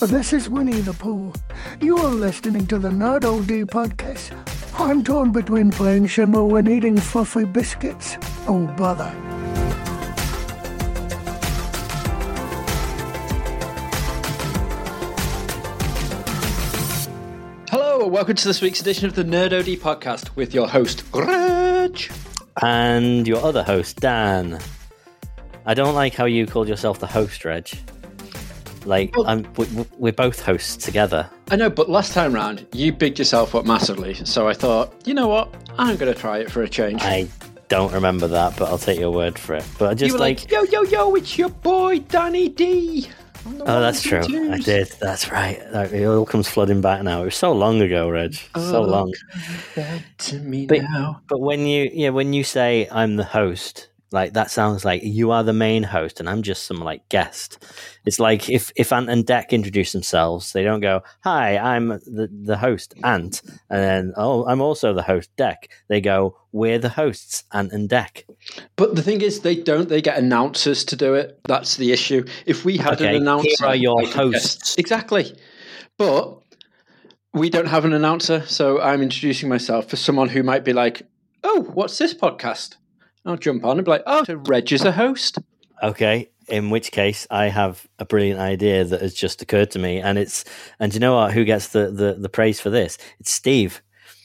This is Winnie the Pooh. You are listening to the Nerd OD podcast. I'm torn between playing Shamu and eating fluffy biscuits. Oh, bother. Hello, and welcome to this week's edition of the Nerd OD podcast with your host, Reg. and your other host, Dan. I don't like how you called yourself the host, Reg. Like, Well- I'm, we, we're both hosts together. I know, but last time round, you bigged yourself up massively, so I thought, you know what? I'm going to try it for a change. I don't remember that, but I'll take your word for it. But I just like, like, yo, yo, yo, it's your boy, Danny D. oh, that's true. I did. That's right. It all comes flooding back now. It was so long ago, Reg. So Oh. long. Back to me But- now. But when you, yeah, when you say I'm the host, like that sounds like you are the main host and I'm just some like guest. It's like if if Ant and Dec introduce themselves, they don't go, "Hi, I'm the the host, Ant," and then oh, I'm also the host, Dec. They go, "We're the hosts, Ant and Dec." But the thing is, they don't. They get announcers to do it. That's the issue. If we had Okay, an announcer, here are your like a guest- hosts. exactly. But we don't have an announcer, so I'm introducing myself for someone who might be like, "Oh, what's this podcast?" I'll jump on and be like, "Oh, so Reg is a host." Okay. In which case, I have a brilliant idea that has just occurred to me, and it's and do you know what? Who gets the the, the praise for this? It's Steve.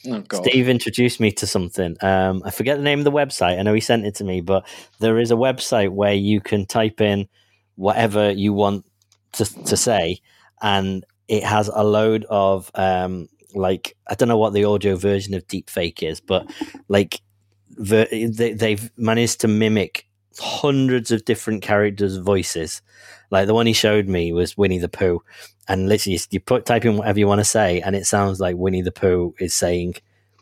Oh Steve introduced me to something. Um, I forget the name of the website. I know he sent it to me, but there is a website where you can type in whatever you want to, to say, and it has a load of um, like I don't know what the audio version of deepfake is, but like ver- they, they've managed to mimic hundreds of different characters' voices. Like the one he showed me was Winnie the Pooh, and literally you- put type in whatever you want to say, and it sounds like Winnie the Pooh is saying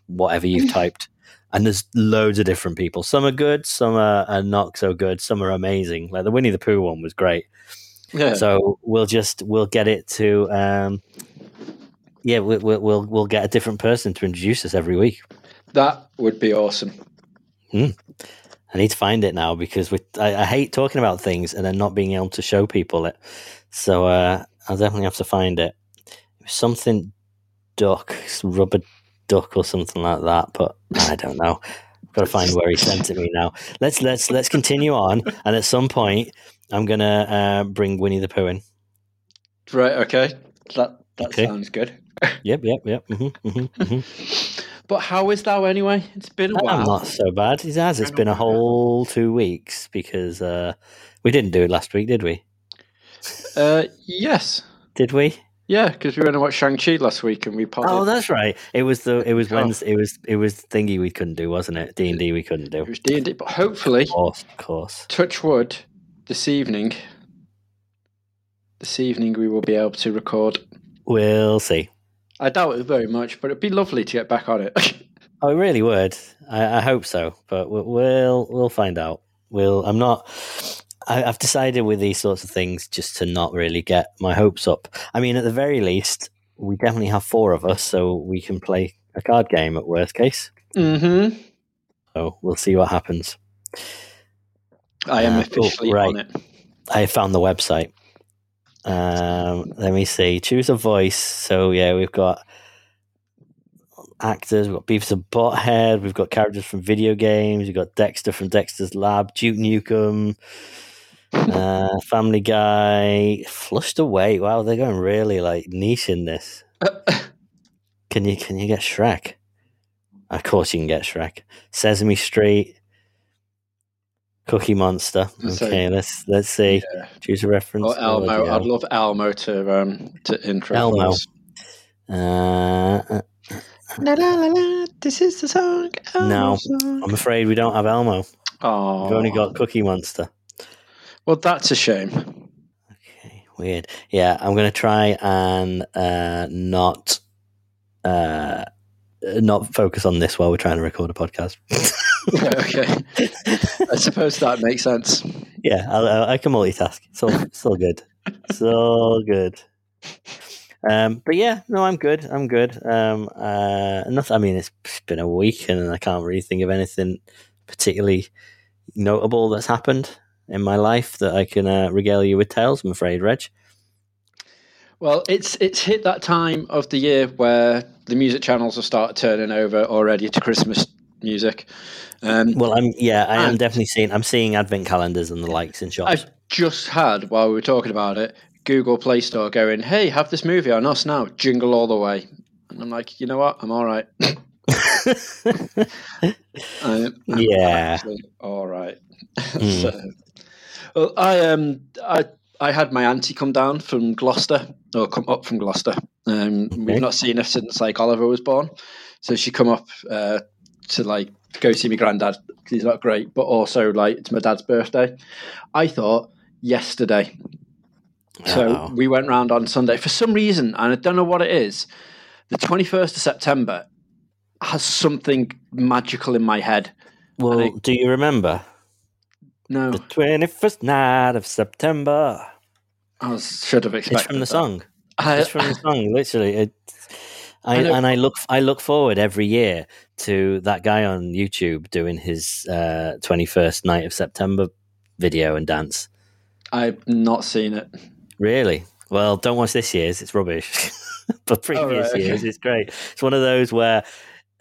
whatever you've typed. And there's loads of different people. Some are good, some are, are not so good, some are amazing. Like the Winnie the Pooh one was great. Yeah. So we'll just we'll get it to um, yeah we, we, we'll we'll get a different person to introduce us every week. that would be awesome. I need to find it now because we, I, I hate talking about things and then not being able to show people it. So uh, I'll definitely have to find it. It something duck, rubber duck or something like that, but I don't know. I've got to find where he sent it me now. Let's let's let's continue on, and at some point, I'm gonna uh, bring Winnie the Pooh in. Right. Okay. That that Okay. sounds good. Yep, yep, yep. hmm hmm hmm But how is thou anyway? It's been a I'm while. not so bad. It has. It's been a whole two weeks because uh, we didn't do it last week, did we? Uh, yes. Did we? Yeah, because we went to watch Shang Chi last week, and we popped. Oh, that's right. It was the it was Oh. Wednesday. It was it was thingy we couldn't do, wasn't it? D and D we couldn't do. It was D and D, but hopefully, Of course, of course. touch wood, this evening. This evening we will be able to record. We'll see. I doubt it very much, but it'd be lovely to get back on it. I really would. I, I hope so, but we- we'll we'll find out. We'll. I'm not. I, I've decided with these sorts of things just to not really get my hopes up. I mean, at the very least, we definitely have four of us, so we can play a card game at worst case. mm-hmm. So we'll see what happens. I am Uh, cool, officially right. on it. I found the website. Um, let me see. Choose a voice. So yeah, we've got actors. We've got Beavis and Butthead. We've got characters from video games. We've got Dexter from Dexter's Lab. Duke Nukem. Uh, Family Guy. Flushed Away. Wow, they're going really like niche in this. Can you can you get Shrek? Of course you can get Shrek. Sesame Street. Cookie Monster. So- Okay, let's let's see. Yeah. Choose a reference. Or Oh, Elmo. yeah. I'd love Elmo to um to intro. Elmo. Uh, uh, La, la, la, la, this is the song. No. Song. I'm afraid we don't have Elmo. Oh, We've only got Cookie Monster. Well, that's a shame. Okay, weird. Yeah, I'm gonna try and uh, not uh, not focus on this while we're trying to record a podcast. okay. I suppose that makes sense. yeah, I'll, I'll, can multitask. So all good. so good. Um, but yeah, no, I'm good. I'm good. Um, uh, nothing. I mean, it's been a week, and I can't really think of anything particularly notable that's happened in my life that I can uh, regale you with tales. I'm afraid, Reg. Well, it's it's hit that time of the year where the music channels have started turning over already to Christmas music. Um, Well, I'm yeah, I am definitely seeing. I'm seeing advent calendars and the likes in shops. I've just had while we were talking about it, Google Play Store going, "Hey, have this movie on us now, Jingle All the Way," and I'm like, you know what, I'm all right. I, I'm Yeah. all right. Hmm. so, well, I um, I I had my auntie come down from Gloucester or come up from Gloucester. Um, Okay. We've not seen her since like Oliver was born, so she come up uh, to like go see my granddad. He's not great, but also like it's my dad's birthday. I thought yesterday. So Uh-oh. we went round on Sunday for some reason, and I don't know what it is. The twenty first of September has something magical in my head. well, I- do you remember No, the twenty first night of September? I was, should have expected. It's from the that. song. I, It's from the song. Literally, it, I, I and I look I look forward every year to that guy on YouTube doing his uh, twenty first night of September video and dance. I've not seen it. Really? Well, don't watch this year's. It's rubbish. but previous okay. years, it's great. It's one of those where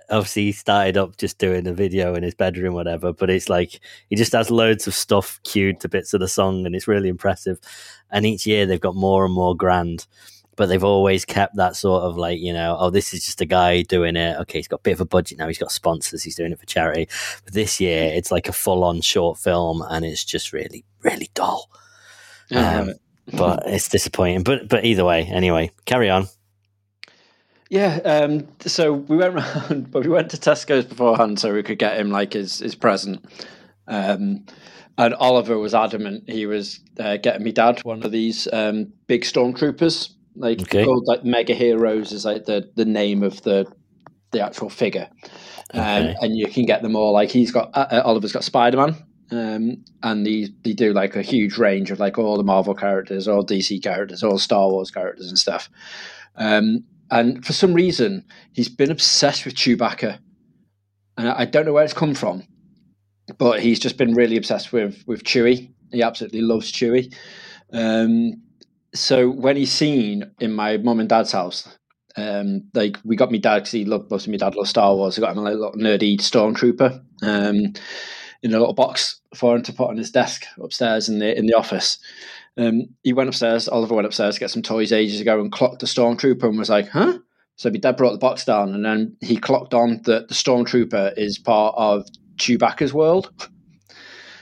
obviously he started up just doing a video in his bedroom, whatever. But it's like he just has loads of stuff queued to bits of the song, and it's really impressive. And each year they've got more and more grand. But they've always kept that sort of like, you know, oh, this is just a guy doing it. Okay, he's got a bit of a budget now. He's got sponsors. He's doing it for charity. But this year, it's like a full on short film, and it's just really, really dull Um, but it's disappointing. But but either way, anyway, carry on. Yeah, um, so we went round, but we went to Tesco's beforehand so we could get him like his his present. Um, and Oliver was adamant he was uh, getting me dad one of these um, big stormtroopers, like Okay. called like Mega Heroes is like the the name of the the actual figure. Um, Okay. and you can get them all. Like he's got uh, uh, Oliver's got Spider Man, um, and they they do like a huge range of like all the Marvel characters, all DC characters, all Star Wars characters and stuff. Um, and for some reason, he's been obsessed with Chewbacca, and I I don't know where it's come from, but he's just been really obsessed with with Chewie. He absolutely loves Chewie. Um, so when he's seen in my mum and dad's house, um, like we got me dad because he loved most of my dad loved Star Wars. I got him a little nerdy stormtrooper um, in a little box for him to put on his desk upstairs in the in the office. Um, he went upstairs. Oliver went upstairs to get some toys ages ago and clocked the stormtrooper and was like, "Huh." So my dad brought the box down, and then he clocked on that the stormtrooper is part of Chewbacca's world.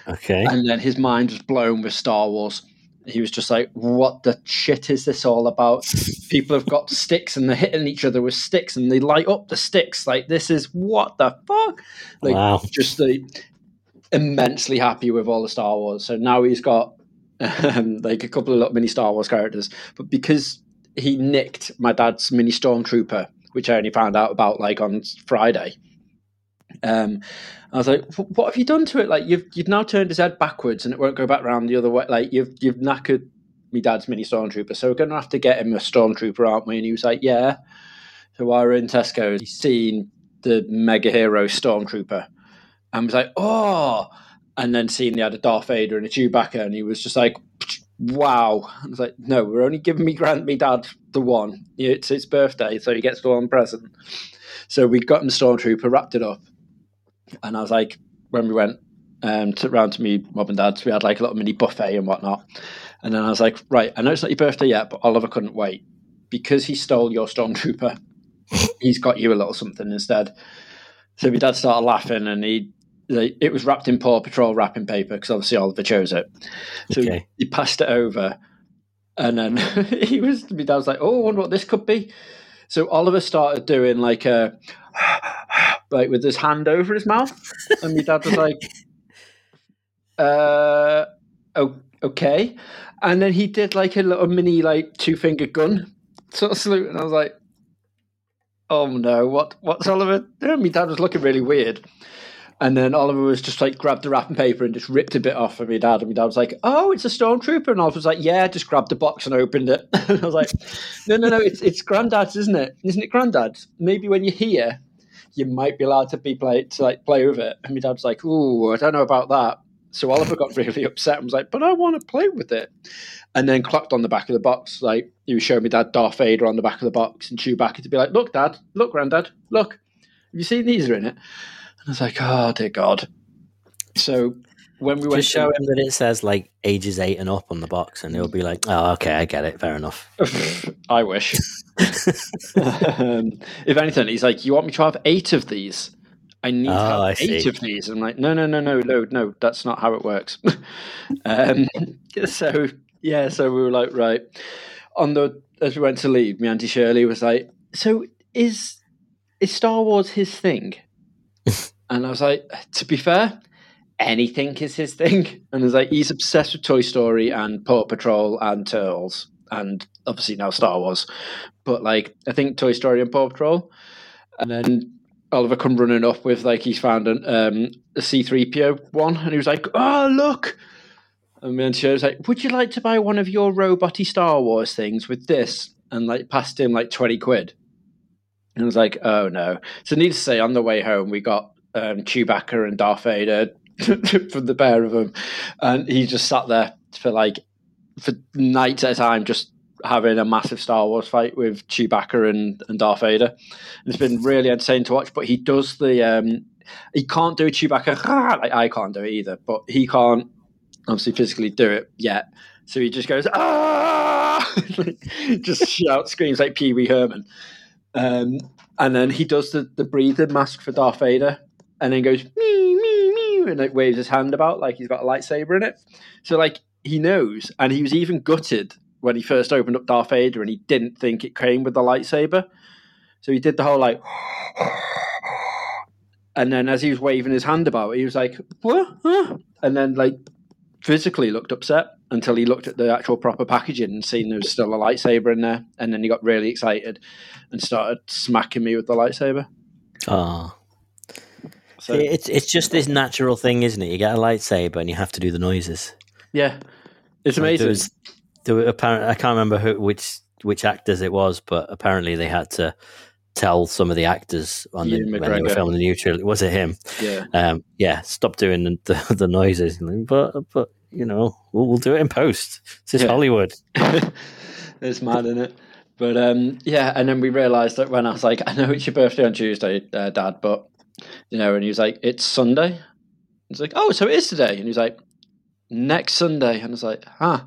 Okay. And then his mind was blown with Star Wars. He was just like, "What the shit is this all about?" People have got sticks and they're hitting each other with sticks and they light up the sticks. Like this is what the fuck? Like wow. just like immensely happy with all the Star Wars. So now he's got um, like a couple of little mini Star Wars characters, but because he nicked my dad's mini stormtrooper, which I only found out about like on Friday. Um, I was like, "What have you done to it? Like you've you've now turned his head backwards, and it won't go back round the other way. Like you've you've knackered me dad's mini stormtrooper, so we're going to have to get him a stormtrooper, aren't we?" And he was like, "Yeah." So while we're in Tesco, he's seen the mega hero stormtrooper, and was like, "Oh!" And then seeing they had a Darth Vader and a Chewbacca, and he was just like, "Wow!" I was like, "No, we're only giving me grand me dad the one. It's his birthday, so he gets the one present." So we got him the stormtrooper, wrapped it up, and I was like, when we went um, to round to me mum and dad's, we had like a little mini buffet and whatnot. And then I was like, right, I know it's not your birthday yet, but Oliver couldn't wait because he stole your stormtrooper. he's got you a little something instead. So my dad started laughing, and he it was wrapped in Paw Patrol wrapping paper because obviously Oliver chose it. So Okay. he passed it over, and then he was my dad was like, "Oh, I wonder what this could be." So Oliver started doing like a like with his hand over his mouth, and my dad was like, "Uh, oh, okay." And then he did like a little mini like two finger gun sort of salute, and I was like, "Oh no, what what's Oliver?" doing?" My dad was looking really weird. And then Oliver was just like grabbed the wrapping paper and just ripped a bit off of my dad. And my dad was like, "Oh, it's a stormtrooper." And Oliver was like, "Yeah." Just grabbed the box and opened it. and I was like, "No, no, no. It's it's granddad's, isn't it? Isn't it granddad's? Maybe when you're here, you might be allowed to be play to like play with it." And my dad was like, "Ooh, I don't know about that." So Oliver got really upset and was like, "But I want to play with it." And then clocked on the back of the box, like he was showing me Dad Darth Vader on the back of the box, and Chewbacca to be like, "Look, Dad, look, Granddad, look, have you seen these are in it?" And I was like, "Oh dear God." So when we went, Just show him that it says like ages eight and up on the box, and he'll be like, "Oh, okay, I get it. Fair enough." I wish. um, if anything, he's like, "You want me to have eight of these?" I need Oh, to have I eight see. of these. I'm like, no, no, no, no, no, no. That's not how it works. um, so yeah, so we were like, right. On the as we went to leave, me auntie Shirley was like, "So is is Star Wars his thing?" and I was like, "To be fair, anything is his thing." And it's like he's obsessed with Toy Story and Paw Patrol and Turtles, and obviously now Star Wars. But like, I think Toy Story and Paw Patrol, and then Oliver come running up with like he's found an, um, a C3PO one, and he was like, "Oh look!" And then she was like, "Would you like to buy one of your roboty Star Wars things with this?" And like passed him like twenty quid. And I was like, "Oh no!" So needless to say, on the way home, we got um, Chewbacca and Darth Vader from the pair of them, and he just sat there for like for nights at a time, just having a massive Star Wars fight with Chewbacca and, and Darth Vader. And it's been really entertaining to watch. But he does the um, he can't do Chewbacca. Like I can't do it either, but he can't obviously physically do it yet. So he just goes ah, just shouts, screams like Pee Wee Herman. Um, and then he does the, the breathing mask for Darth Vader, and then goes and like waves his hand about like he's got a lightsaber in it. So like he knows, and he was even gutted when he first opened up Darth Vader, and he didn't think it came with the lightsaber. So he did the whole like, and then as he was waving his hand about, he was like, "What?" And then like physically looked upset until he looked at the actual proper packaging and seen there was still a lightsaber in there, and then he got really excited and started smacking me with the lightsaber. Oh, So it's it's just this natural thing, isn't it? You get a lightsaber and you have to do the noises. yeah, it's amazing. there was, there were apparent, I can't remember who, which which actors it was, but apparently they had to tell some of the actors on the, when they were filming the new trilogy. Was it him? yeah, Um, yeah, stop doing the, the, the noises. But but you know, we'll, we'll do it in post. This is Yeah. Hollywood. it's mad, isn't it? But um, yeah, and then we realised that when I was like, I know it's your birthday on Tuesday, uh, Dad, but you know, and he was like, it's Sunday. He's like, oh, so it is today, and he was like, next Sunday, and I was like, huh.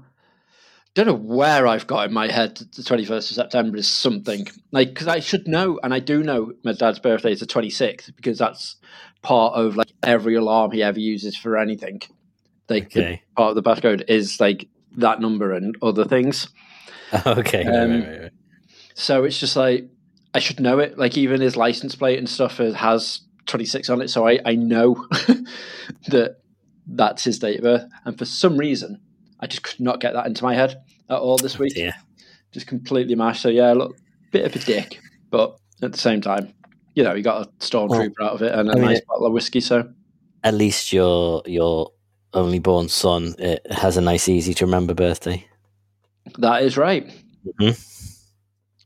Don't know where I've got in my head the twenty first of September is something like because I should know, and I do know my dad's birthday is the twenty sixth because that's part of like every alarm he ever uses for anything. Like Okay. part of the passcode is like that number and other things. Okay. Um, right, right, right. So it's just like I should know it. Like even his license plate and stuff has 26 on it, so I I know that that's his date of birth. And for some reason, I just could not get that into my head at all this week. dear. Just completely mashed. So yeah, look, bit of a dick, but at the same time, you know, you got a stormtrooper out of it and a I mean, nice bottle of whiskey. So At least your your only born son it has a nice, easy to remember birthday. that is right. Mhm.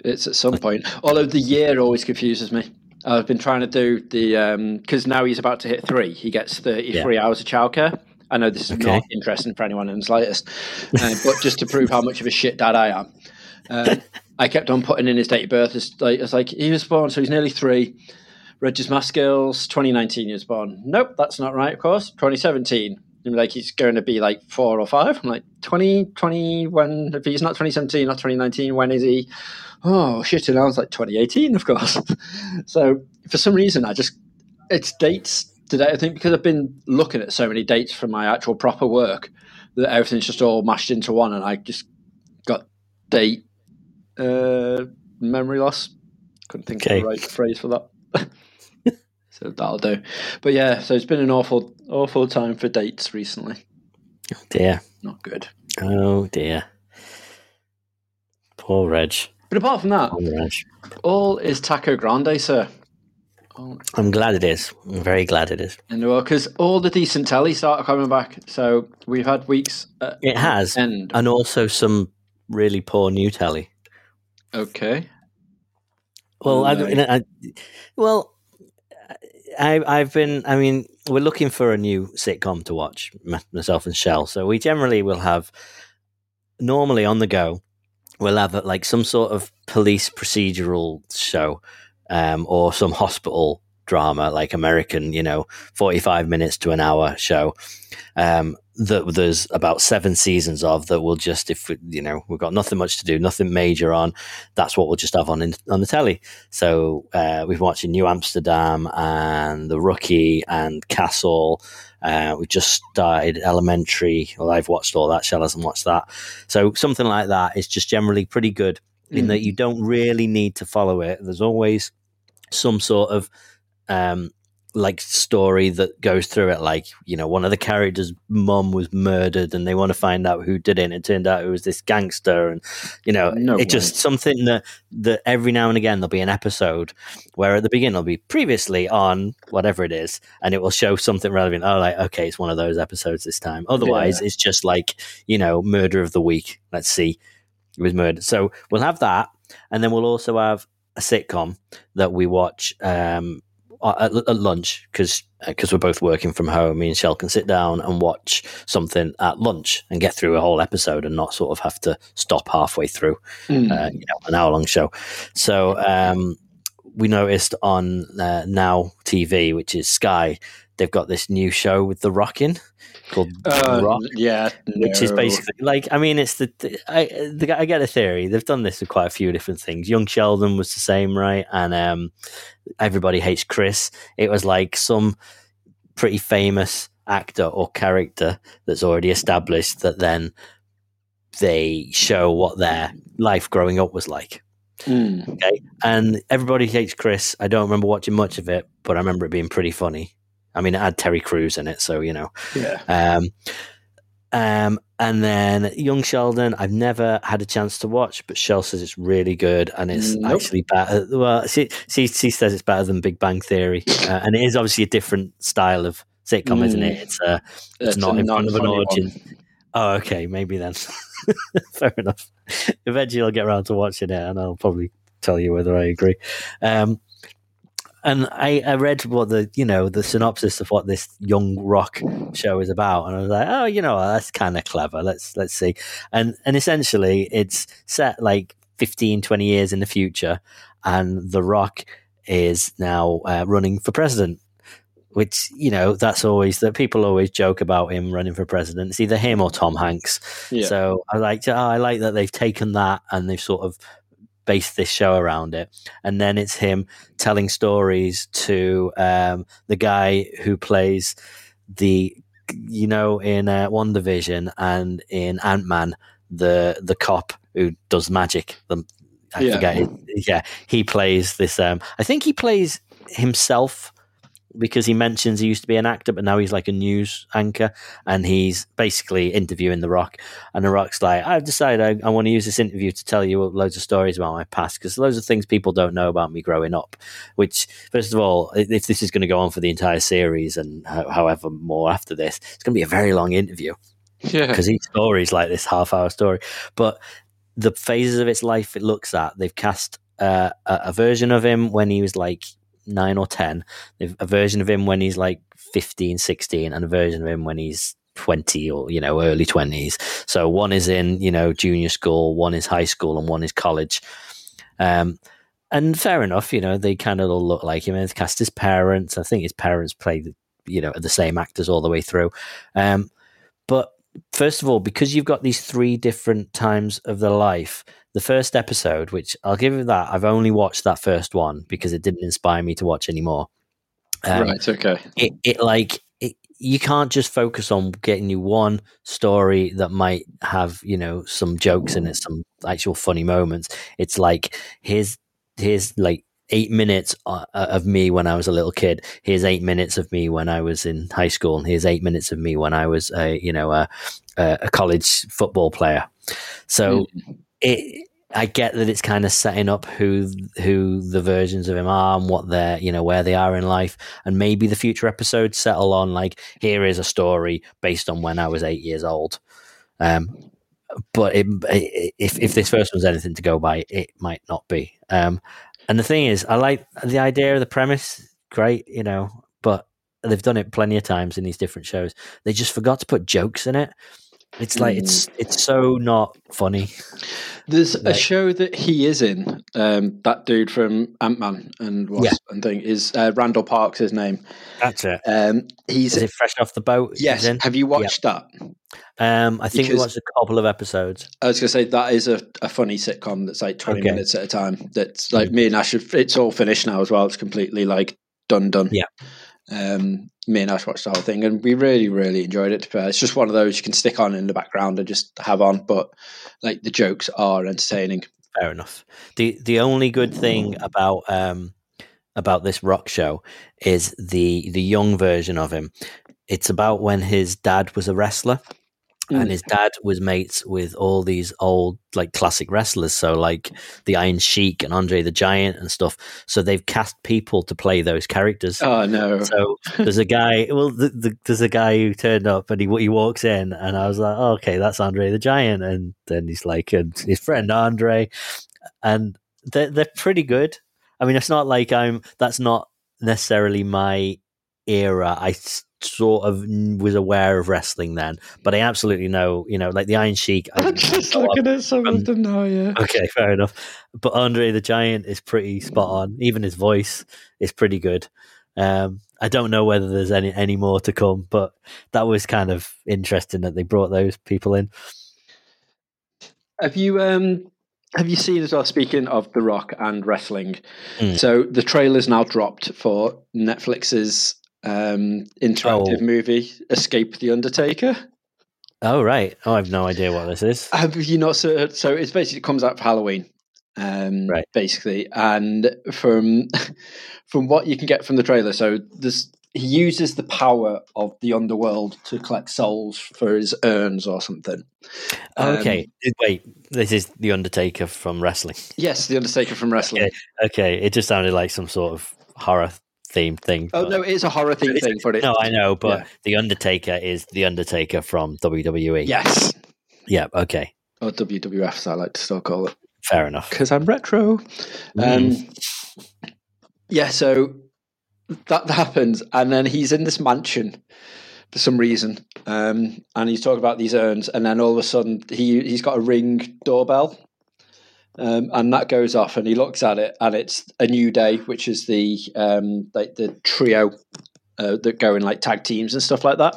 It's at some point. Although the year always confuses me. I've been trying to do the because now he's about to hit three. He gets thirty-three hours of childcare. I know this is Okay. not interesting for anyone in the slightest, uh, but just to prove how much of a shit dad I am, uh, I kept on putting in his date of birth. It's like, it's like he was born, so he's nearly three. Regis Maskell's 2019 he was born. Nope, that's not right. Of course, 2017. Like he's going to be like four or five. I'm like 2020 when if he's not 2017, not 2019. When is he? Oh shit! And I was like 2018, of course. so for some reason, I just it's dates today. I think because I've been looking at so many dates from my actual proper work that everything's just all mashed into one, and I just got date uh, memory loss. Couldn't think Okay. of the right phrase for that. so that'll do. But yeah, so it's been an awful, awful time for dates recently. Oh, dear. Not good. Oh dear. Poor Reg. But apart from that, all is Taco Grande, sir. All I'm glad it is. I'm very glad it is. the world because all the decent telly started coming back. So we've had weeks. It has. End. And also some really poor new telly. Okay. Well, I, I, I- well, I, I've been. I mean, we're looking for a new sitcom to watch, myself and Shell. So we generally will have normally on the go. We'll have like some sort of police procedural show, um, or some hospital drama, like American, you know, forty-five minutes to an hour show. Um, that there's about seven seasons of that we'll just if we, you know we've got nothing much to do nothing major on that's what we'll just have on in, on the telly. So uh, we've watched new amsterdam and the rookie and castle. Uh, we just started elementary. Well i've watched all that. Shell hasn't watched that. So something like that is just generally pretty good in Mm. that you don't really need to follow it. There's always some sort of um, like story that goes through it like you know one of the characters mom was murdered and they want to find out who did it and it turned out it was this gangster and you know No it's just something that that every now and again there'll be an episode where at the beginning it'll be previously on whatever it is and it will show something relevant. Oh like okay it's one of those episodes this time. Otherwise it's just like you know murder of the week. Let's see it was murdered. So we'll have that and then we'll also have a sitcom that we watch um at, at lunch because because we're both working from home. Me and Shell can sit down and watch something at lunch and get through a whole episode and not sort of have to stop halfway through. Mm. Uh, you know, an hour long show. So um, we noticed on uh, Now TV, which is Sky, they've got this new show with The Rock in called Uh, Rock yeah, which is basically like I mean it's the, the I the, I get a theory they've done this with quite a few different things. Young Sheldon was the same, right? And um, everybody hates Chris. It was like some pretty famous actor or character that's already established that then they show what their life growing up was like. Mm. Okay, and everybody hates Chris. I don't remember watching much of it, but I remember it being pretty funny. I mean, it had Terry Crews in it, so you know. Yeah. Um, um, and then Young Sheldon, I've never had a chance to watch, but Shell says it's really good and it's Nope. actually better. Well, she, she she says it's better than Big Bang Theory, uh, and it is obviously a different style of sitcom, isn't it? It's uh, it's That's not in front of an non-funny one. Oh, okay, maybe then. Fair enough. Eventually, I'll get around to watching it, and I'll probably tell you whether I agree. Um, and I, I read what the you know the synopsis of what this young rock show is about, and I was like, oh, you know, that's kind of clever. Let's let's see. And and essentially, it's set like 15, 20 years in the future, and the Rock is now uh, running for president. Which you know, that's always that people always joke about him running for president. It's either him or Tom Hanks. Yeah. So I like oh, I like that they've taken that and they've sort of based this show around it. And then it's him telling stories to um, the guy who plays the, you know, in uh, WandaVision and in Ant Man, the the cop who does magic. The, I Yeah. forget. Yeah, he plays this. Um, I think he plays himself because he mentions he used to be an actor, but now he's like a news anchor, and he's basically interviewing The Rock. And The Rock's like, "I've decided I, I want to use this interview to tell you loads of stories about my past because loads of things people don't know about me growing up." Which, first of all, if this is going to go on for the entire series and ho- however more after this, it's going to be a very long interview Yeah. because each story is like this half hour story. But the phases of its life it looks at, they've cast uh, a, a version of him when he was like nine or 10, they've, a version of him when he's like 15, 16, and a version of him when he's 20 or, you know, early 20s. So one is in, you know, junior school, one is high school, and one is college. Um, and fair enough, you know, they kind of all look like him. And cast his parents. I think his parents play, the, you know, the same actors all the way through. Um, but first of all, because you've got these three different times of their life, the first episode, which I'll give you that, I've only watched that first one because it didn't inspire me to watch anymore. Um, right. Okay. it, it like it, you can't just focus on getting you one story that might have you know some jokes in it some actual funny moments it's like here's here's like eight minutes uh, of me when i was a little kid here's eight minutes of me when i was in high school and here's eight minutes of me when i was a you know a, a a college football player so it I get that it's kind of setting up who who the versions of him are and what they're you know where they are in life, and maybe the future episodes settle on like here is a story based on when I was eight years old. Um, but it, it, if if this first one's anything to go by, it might not be. Um, and the thing is, I like the idea of the premise. Great, you know, but they've done it plenty of times in these different shows. They just forgot to put jokes in it. It's like it's it's so not funny. There's a show that he is in. Um, that dude from Ant Man and Wasp Yeah. and thing is uh, Randall Parks. His name. That's it. Um, he's Is it fresh off the boat? he's yes. Have you watched that? Um, I think we watched a couple of episodes. I was gonna say that is a, a funny sitcom that's like twenty Okay. minutes at a time. That's like me and Ash. have- It's all finished now as well. It's completely like done done. Yeah. Um, me and Ash watched the whole thing, and we really, really enjoyed it. It's just one of those you can stick on in the background and just have on, but like the jokes are entertaining. Fair enough. the The only good thing about um about this rock show is the the young version of him. It's about when his dad was a wrestler. And mm. his dad was mates with all these old like classic wrestlers. So like the Iron Sheik and Andre the Giant and stuff. So they've cast people to play those characters. Oh no! So there's a guy. Well, the, the, there's a guy who turned up and he he walks in, and I was like, oh, okay, that's Andre the Giant, and then he's like, and his friend Andre, and they're they're pretty good. I mean, it's not like I'm. That's not necessarily my era. I sort of was aware of wrestling then, but I absolutely know, you know, like the Iron Sheik. I- I'm just looking at some Um, of them now. Yeah. Okay, fair enough. But Andre the Giant is pretty spot on. Even his voice is pretty good. Um, I don't know whether there's any any more to come, but that was kind of interesting that they brought those people in. Have you um have you seen as well? Speaking of The Rock and wrestling, Mm. so the trailer's now dropped for Netflix's um interactive Oh. movie Escape the Undertaker. Oh right. Oh, I have no idea what this is. Have you not so so it's basically it comes out for Halloween. Um Right. basically. And from from what you can get from the trailer, so this he uses the power of the underworld to collect souls for his urns or something. Um, Okay, wait. This is the Undertaker from wrestling. Yes, the Undertaker from wrestling. Okay. Okay, it just sounded like some sort of horror themed thing. Oh no, it is a horror theme It's- thing, but it No, I know, but yeah. the Undertaker is the Undertaker from WWE. yes. Yeah. Okay. Or WWF, as I like to still call it. Fair enough. Because I'm retro. Mm. Um, yeah, so that happens, and then he's in this mansion for some reason, um, and he's talking about these urns, and then all of a sudden he he's got a ring doorbell, um, and that goes off, and he looks at it, and it's a new day, which is the um, like the trio. Uh, that go in like tag teams and stuff like that,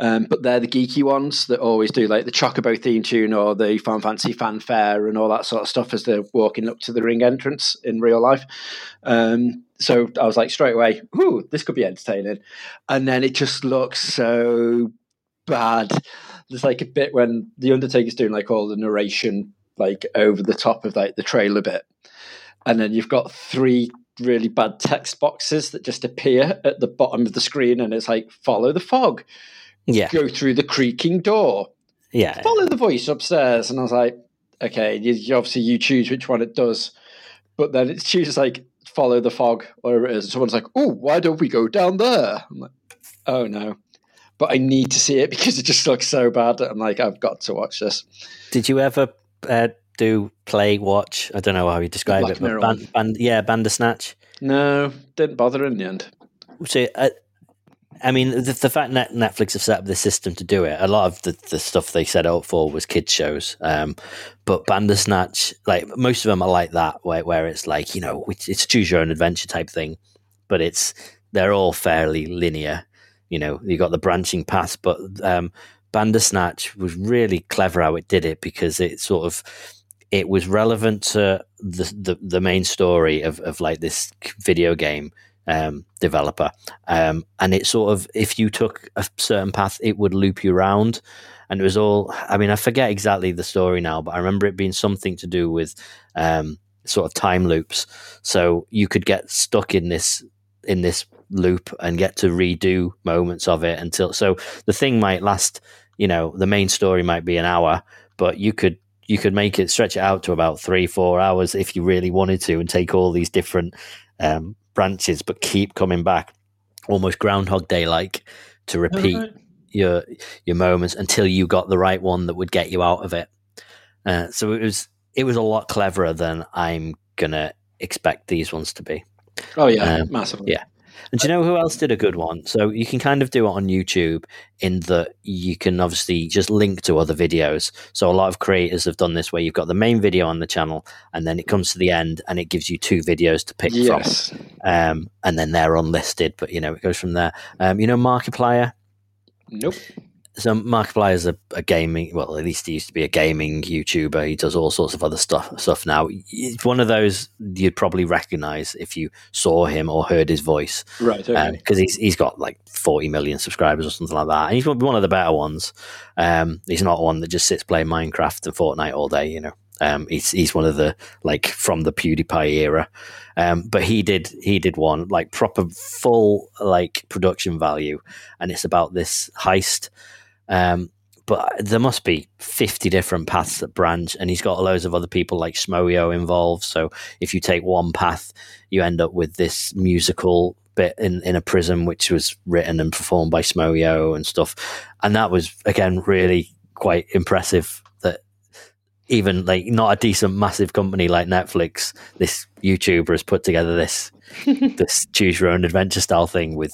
um, but they're the geeky ones that always do like the Chocobo theme tune or the Fan Fancy fanfare and all that sort of stuff as they're walking up to the ring entrance in real life. Um, so I was like straight away, "Ooh, this could be entertaining," and then it just looks so bad. There's like a bit when the Undertaker's doing like all the narration, like over the top of like the trailer bit, and then you've got three really bad text boxes that just appear at the bottom of the screen, and it's like follow the fog, Yeah. go through the creaking door, Yeah. follow the voice upstairs. And I was like, okay, you, obviously you choose which one it does, but then it chooses like follow the fog, whatever it is. And someone's like, oh, why don't we go down there? I'm like, oh no. But I need to see it because it just looks so bad. I'm like, I've got to watch this. Did you ever uh, do play watch? I don't know how you describe Black it, but band, band, yeah, Bandersnatch. No, didn't bother in the end. So, uh, I mean, the, the fact that Netflix have set up the system to do it, a lot of the, the stuff they set up for was kids shows. Um, but Bandersnatch, like most of them are like that, where, where it's like you know it's, it's choose your own adventure type thing, but it's they're all fairly linear. You know, you got the branching paths, but um, Bandersnatch was really clever how it did it because it sort of it was relevant to the the, the main story of, of like this video game um, developer, um, and it sort of if you took a certain path, it would loop you around, and it was all. I mean, I forget exactly the story now, but I remember it being something to do with um, sort of time loops. So you could get stuck in this in this loop and get to redo moments of it until. So the thing might last. You know, the main story might be an hour, but you could you could make it stretch it out to about three four hours if you really wanted to and take all these different um, branches but keep coming back almost groundhog day like to repeat Alright. your your moments until you got the right one that would get you out of it uh, so it was it was a lot cleverer than i'm gonna expect these ones to be Oh yeah, Um, massively. yeah. And do you know who else did a good one? So you can kind of do it on YouTube in that you can obviously just link to other videos. So a lot of creators have done this where you've got the main video on the channel and then it comes to the end and it gives you two videos to pick Yes. from. Um, and then they're unlisted, but you know, it goes from there. Um, you know, Markiplier? Nope. So Markiplier is a, a gaming, well, at least he used to be a gaming YouTuber. He does all sorts of other stuff stuff now. It's one of those you'd probably recognize if you saw him or heard his voice Right. Okay. because he's he's got like 40 million subscribers or something like that. And he's one of the better ones. Um, he's not one that just sits playing Minecraft and Fortnite all day, you know. Um, he's he's one of the like from the PewDiePie era. Um, but he did he did one like proper full like production value, and it's about this heist. Um, but there must be 50 different paths that branch, and he's got loads of other people like Schmoyo involved. So if you take one path, you end up with this musical bit in, in a prison, which was written and performed by Schmoyo and stuff. And that was, again, really quite impressive that even like not a decent, massive company like Netflix, this YouTuber has put together this this choose your own adventure style thing with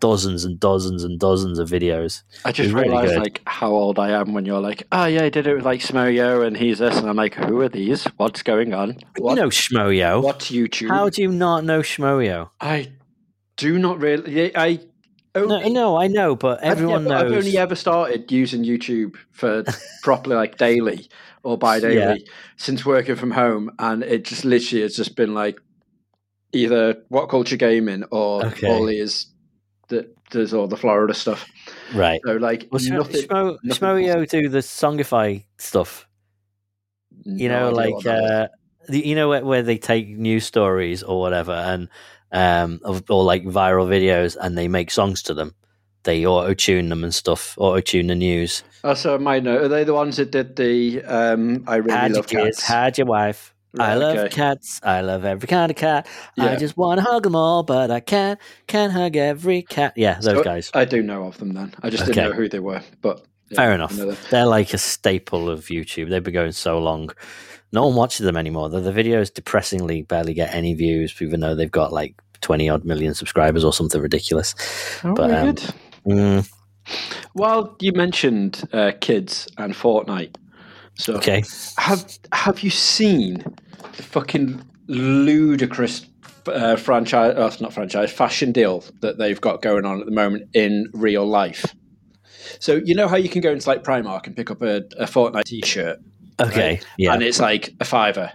dozens and dozens and dozens of videos. I just really realized good. like how old I am when you're like, oh yeah, I did it with like Schmoyo and he's this, and I'm like, who are these? What's going on? What? You know Schmoyo. What's YouTube? How do you not know Schmoyo? I do not really. I No, only, no, I know, but I've everyone knows. I've only ever started using YouTube for properly like daily or bi-daily Yeah. since working from home, and it just literally has just been like either what culture gaming or Okay. all these that does all the Florida stuff. right. So like Well, Schmo- nothing. Schmo- nothing Schmoyo do the Songify stuff. You know, no idea like what that is. uh, the, you know where, where they take news stories or whatever, and um, of, or like viral videos, and they make songs to them. They auto tune them and stuff. Auto tune the news. Oh, so I might know. Are they the ones that did the um, I really Had your kids, cats? had your wife. I love okay. cats. I love every kind of cat. I just want to hug them all, but I can't. Can't hug every cat. Yeah, those So guys. I do know of them then. I just Okay. didn't know who they were. But yeah, Fair enough. They're like a staple of YouTube. They've been going so long. No one watches them anymore. The, the videos depressingly barely get any views, even though they've got like 20 odd million subscribers or something ridiculous. Oh, But, um. Mm, Well, you mentioned uh, kids and Fortnite. So okay. have have you seen the fucking ludicrous uh, franchise? Oh, not franchise, fashion deal that they've got going on at the moment in real life. So you know how you can go into like Primark and pick up a, a Fortnite T-shirt, Okay. Yeah. and it's like a fiver,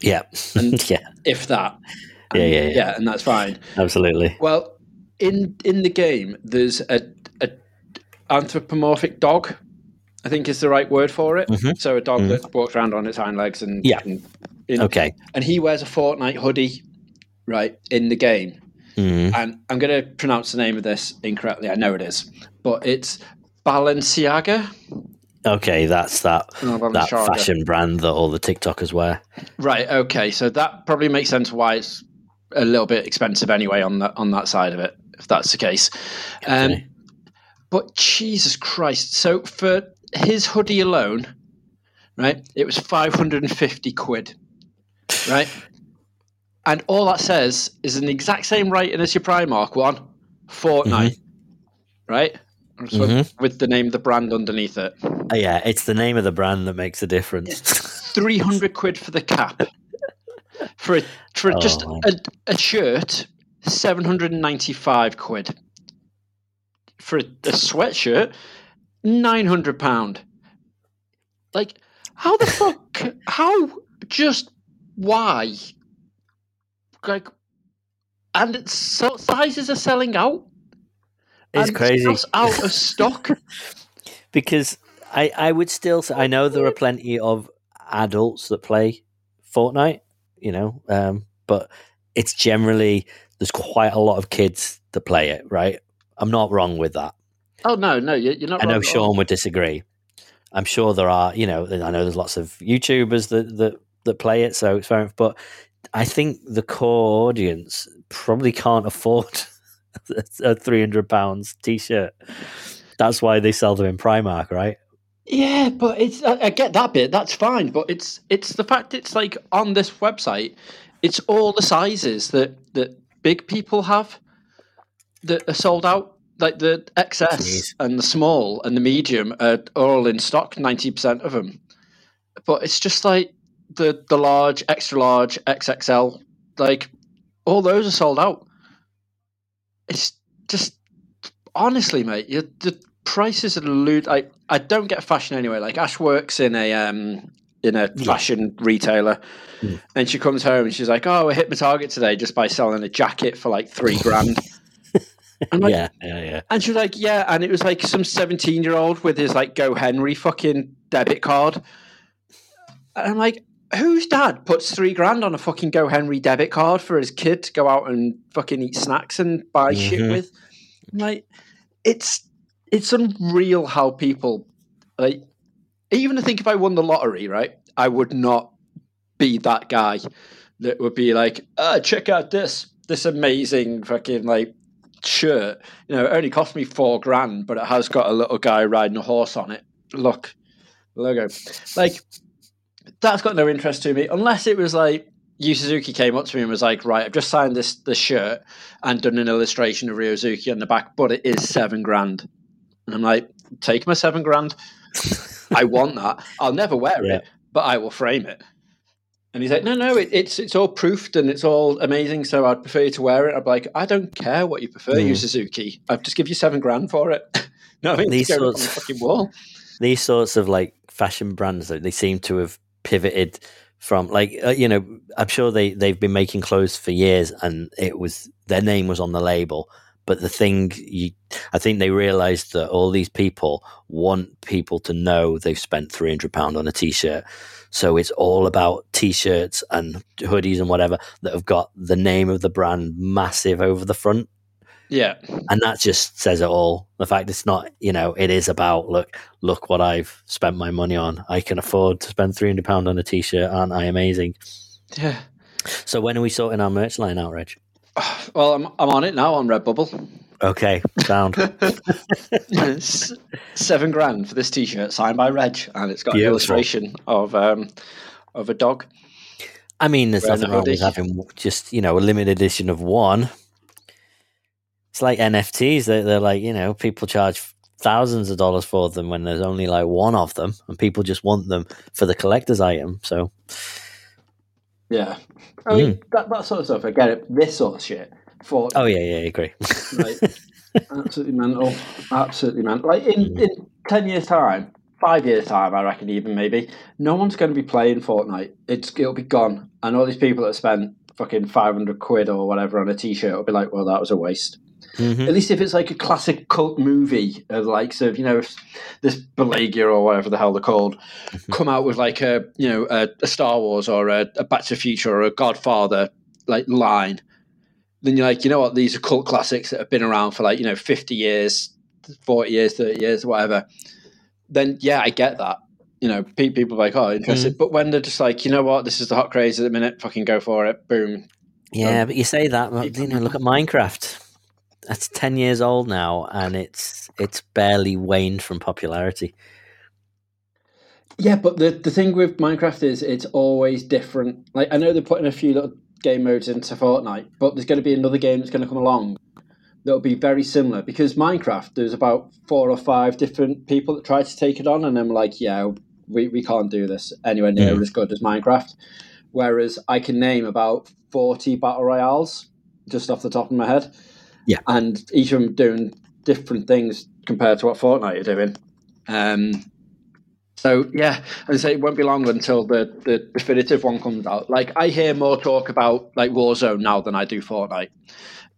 yeah. and- yeah. if that. Yeah, yeah, yeah. yeah, and that's fine. Absolutely. Well, in in the game, there's a, a anthropomorphic dog. I think is the right word for it. Mhm. So a dog Mhm. that walks around on its hind legs and Yeah. and, Okay. and he wears a Fortnite hoodie, right in the game. Mm. And I'm going to pronounce the name of this incorrectly. I know it is, but it's Balenciaga. Okay. That's that Oh, that fashion brand that all the TikTokers wear. Right. Okay. So that probably makes sense why it's a little bit expensive anyway on that on that side of it, if that's the case. Um, Okay. But Jesus Christ! So for his hoodie alone, right, it was five hundred and fifty quid, right? And all that says is an exact same rating as your Primark one, Fortnite, right? So Mhm. With the name of the brand underneath it. Uh, yeah. It's the name of the brand that makes a difference. Three hundred quid for the cap. For a, for Oh, just a, a shirt, seven hundred and ninety-five quid. For a, a sweatshirt, nine hundred pound. Like, how the fuck? How? Just why? Like, and it's so, sizes are selling out. it's and crazy. stuff's out of stock. because I, I would still say I know there are plenty of adults that play Fortnite, you know, um, but it's generally there's quite a lot of kids that play it, right? I'm not wrong with that. Oh no, no, you- you're not. I know wrong. Sean would disagree. I'm sure there are, you know, I know there's lots of YouTubers that that, that play it, so it's fair enough. But I think the core audience probably can't afford a three hundred pounds t-shirt. That's why they sell them in Primark, right? Yeah, but it's I, I get that bit. That's fine, but it's it's the fact it's like on this website, it's all the sizes that that big people have. that are sold out. Like the XS Jeez. and the small and the medium are all in stock, ninety percent of them. But it's just like the the large, extra large, XXL, like all those are sold out. It's just honestly, mate, you, the prices are lewd. I I don't get fashion anyway. Like Ash works in a um in a Yeah. fashion retailer, Mm. and she comes home and she's like, "Oh, I hit my target today just by selling a jacket for like three grand." I'm like, yeah, yeah, yeah. and she was like, "Yeah," and it was like some seventeen-year-old with his like GoHenry fucking debit card. And I'm like, whose dad puts three grand on a fucking GoHenry debit card for his kid to go out and fucking eat snacks and buy shit Mhm. with? I'm like, it's it's unreal how people like. Even to think if I won the lottery, right, I would not be that guy that would be like, "Ah, check out this this amazing fucking like shirt. You know, it only cost me four grand, but it has got a little guy riding a horse on it. Look, logo. Like, that's got no interest to me unless it was like Yu Suzuki came up to me and was like, "Right, I've just signed this this shirt and done an illustration of Ryo Hazuki on the back, but it is seven grand." And I'm like, "Take my seven grand. I want that. I'll never wear Yeah. it, but I will frame it." And he's like, "No, no, it, it's it's all proofed and it's all amazing. So I'd prefer you to wear it." I'm like, "I don't care what you prefer, Mm. Suzuki. I'll just give you seven grand for it." no, I mean, These These go the sorts- fucking wall. these sorts of like fashion brands that they seem to have pivoted from like uh, you know i'm sure they they've been making clothes for years and it was their name was on the label but the thing you i think they realized that all these people want people to know they've spent 300 pound on a t-shirt so it's all about t-shirts and hoodies and whatever that have got the name of the brand massive over the front Yeah, and that just says it all. The fact it's not, you know, it is about look, look what I've spent my money on. I can afford to spend three hundred pound on a t-shirt, aren't I amazing? yeah. So when are we sorting our merch line out, Reg? Well, I'm I'm on it now on Redbubble. Okay, sound Seven grand for this T-shirt signed by Reg, and it's got an illustration of um of a dog. I mean, there's nothing wrong with having just you know a limited edition of one. It's like NFTs. They're, they're like you know people charge thousands of dollars for them when there's only like one of them, and people just want them for the collector's item. So Yeah, I mean that, that sort of stuff. I get it. This sort of shit. For oh yeah, yeah, I agree. like, absolutely mental. Absolutely mental. Like in, in ten years' time, five years' time, I reckon even maybe no one's going to be playing Fortnite. It's it'll be gone, and all these people that spent fucking five hundred quid or whatever on a T-shirt will be like, well, that was a waste. Mhm. At least if it's like a classic cult movie of the likes of you know this Balenciaga or whatever the hell they're called come out with like a you know a, a Star Wars or a, a Back to the Future or a Godfather like line, then you're like you know what these are cult classics that have been around for like you know fifty years, forty years, thirty years, whatever. Then yeah, I get that. You know, pe- people are like, oh, interested. Mm. But when they're just like, you know what, this is the hot craze at the minute, fucking go for it, boom. Yeah, but you say that, but, you know, look at Minecraft. That's ten years old now, and it's it's barely waned from popularity. Yeah, but the the thing with Minecraft is it's always different. Like I know they're putting a few little game modes into Fortnite, but there's going to be another game that's going to come along that'll be very similar because Minecraft there's about four or five different people that try to take it on, and I'm like, yeah, we, we can't do this anywhere near Mm. as good as Minecraft. Whereas I can name about forty battle royales just off the top of my head. Yeah. and each of them doing different things compared to what Fortnite are doing. Um, so yeah, and say it won't be long until the, the definitive one comes out. Like I hear more talk about like Warzone now than I do Fortnite,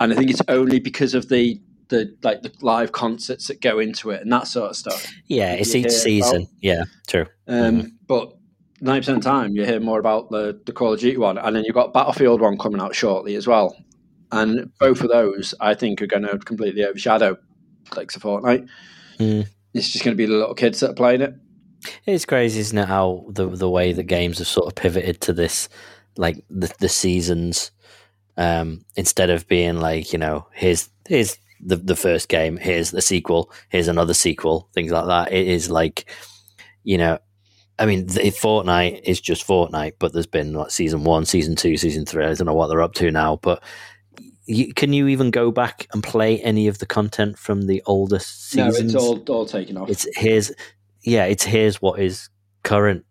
and I think it's only because of the the like the live concerts that go into it and that sort of stuff. Yeah, it's You each season. Yeah, true. Um, But ninety percent of the time, you hear more about the the Call of Duty one, and then you've got Battlefield one coming out shortly as well. And both of those, I think, are going to completely overshadow like the Fortnite. Mm. It's just going to be the little kids that are playing it. It's crazy, isn't it? How the the way that games have sort of pivoted to this, like the the seasons, um, instead of being like you know, here's here's the the first game, here's the sequel, here's another sequel, things like that. It is like, you know, I mean, the, Fortnite is just Fortnite, but there's been like season one, season two, season three. I don't know what they're up to now, but you, can you even go back and play any of the content from the older seasons? No, it's all all taken off. It's here's yeah, it's here's what is current.